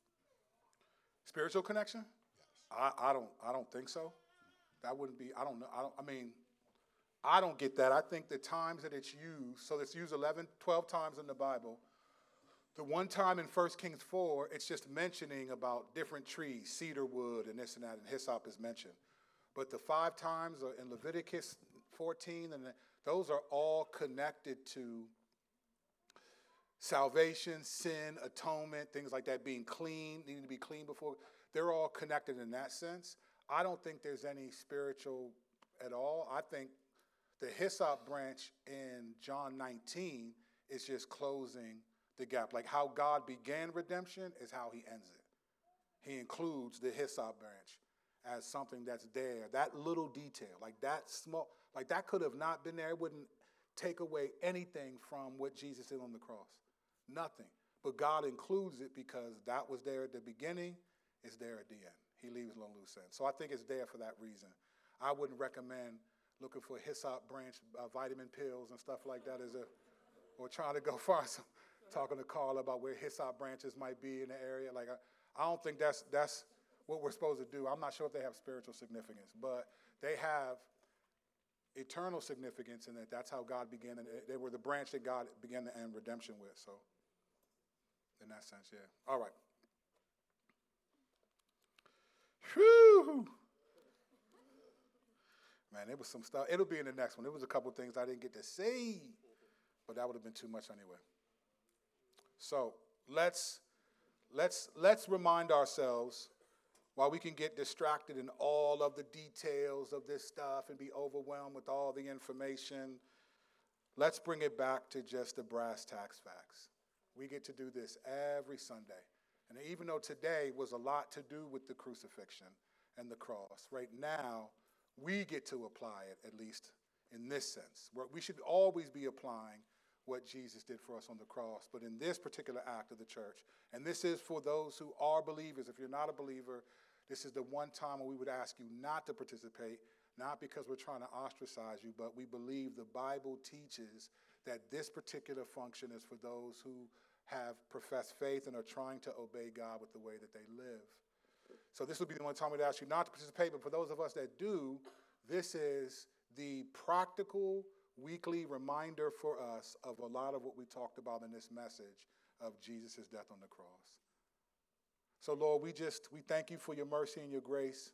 Spiritual connection? Yes. I, I don't I don't think so. That wouldn't be I don't know. I don't I mean I don't get that. I think the times that it's used, so it's used 11, 12 times in the Bible. The one time in 1 Kings 4, it's just mentioning about different trees, cedar wood and this and that, and hyssop is mentioned. But the five times in Leviticus 14, and those are all connected to salvation, sin, atonement, things like that, being clean, needing to be clean before. They're all connected in that sense. I don't think there's any spiritual at all. I think the hyssop branch in John 19 is just closing the gap. Like how God began redemption is how he ends it. He includes the hyssop branch as something that's there. That little detail, like that small, like that could have not been there. It wouldn't take away anything from what Jesus did on the cross. Nothing. But God includes it because that was there at the beginning, it's there at the end. He leaves no loose end. So I think it's there for that reason. I wouldn't recommend looking for hyssop branch uh, vitamin pills and stuff like that as a, or trying to go far. Some, talking to Carl about where hyssop branches might be in the area. Like I, I don't think that's that's what we're supposed to do. I'm not sure if they have spiritual significance, but they have eternal significance in that that's how God began. And they were the branch that God began to end redemption with. So, in that sense, yeah. All right. Whew. Man, it was some stuff. It'll be in the next one. There was a couple things I didn't get to say, but that would have been too much anyway. So let's let's let's remind ourselves while we can get distracted in all of the details of this stuff and be overwhelmed with all the information, let's bring it back to just the brass tacks facts. We get to do this every Sunday. And even though today was a lot to do with the crucifixion and the cross, right now we get to apply it, at least in this sense. We should always be applying what Jesus did for us on the cross. But in this particular act of the church, and this is for those who are believers, if you're not a believer, this is the one time when we would ask you not to participate, not because we're trying to ostracize you, but we believe the Bible teaches that this particular function is for those who have professed faith and are trying to obey God with the way that they live. So this would be the one time we'd ask you not to participate, but for those of us that do, this is the practical weekly reminder for us of a lot of what we talked about in this message of Jesus' death on the cross. So Lord, we just we thank you for your mercy and your grace.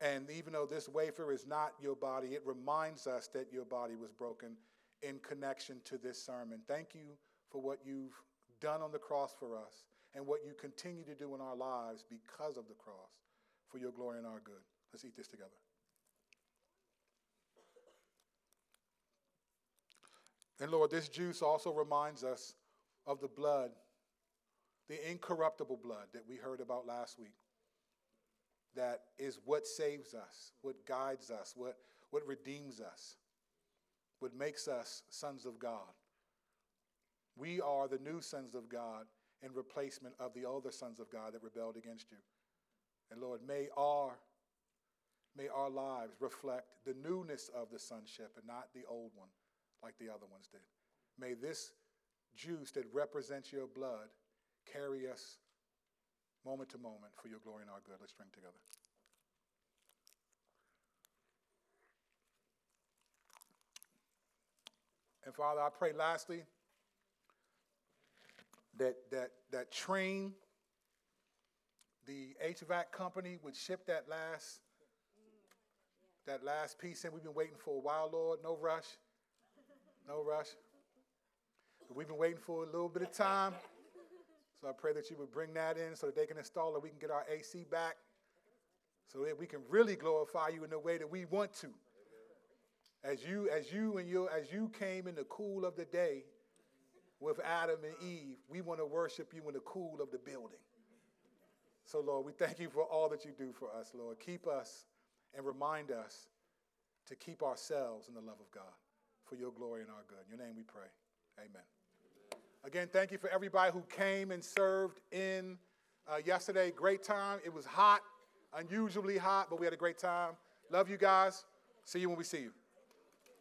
And even though this wafer is not your body, it reminds us that your body was broken in connection to this sermon. Thank you for what you've done on the cross for us and what you continue to do in our lives because of the cross for your glory and our good. Let's eat this together. And Lord, this juice also reminds us of the blood, the incorruptible blood that we heard about last week. That is what saves us, what guides us, what, what redeems us, what makes us sons of God. We are the new sons of God in replacement of the older sons of God that rebelled against you. And Lord, may our may our lives reflect the newness of the sonship and not the old one like the other ones did. May this juice that represents your blood carry us moment to moment for your glory and our good. Let's drink together. And Father, I pray lastly that that that Trane, the HVAC company would ship that last that last piece in. We've been waiting for a while, Lord. No rush. No rush. But we've been waiting for a little bit of time. So I pray that you would bring that in so that they can install it. We can get our AC back so that we can really glorify you in the way that we want to. As you, as you and your, as you came in the cool of the day with Adam and Eve, we want to worship you in the cool of the building. So, Lord, we thank you for all that you do for us, Lord. Keep us and remind us to keep ourselves in the love of God for your glory and our good. In your name we pray. Amen. Again, thank you for everybody who came and served in uh, yesterday. Great time. It was hot, unusually hot, but we had a great time. Love you guys. See you when we see you.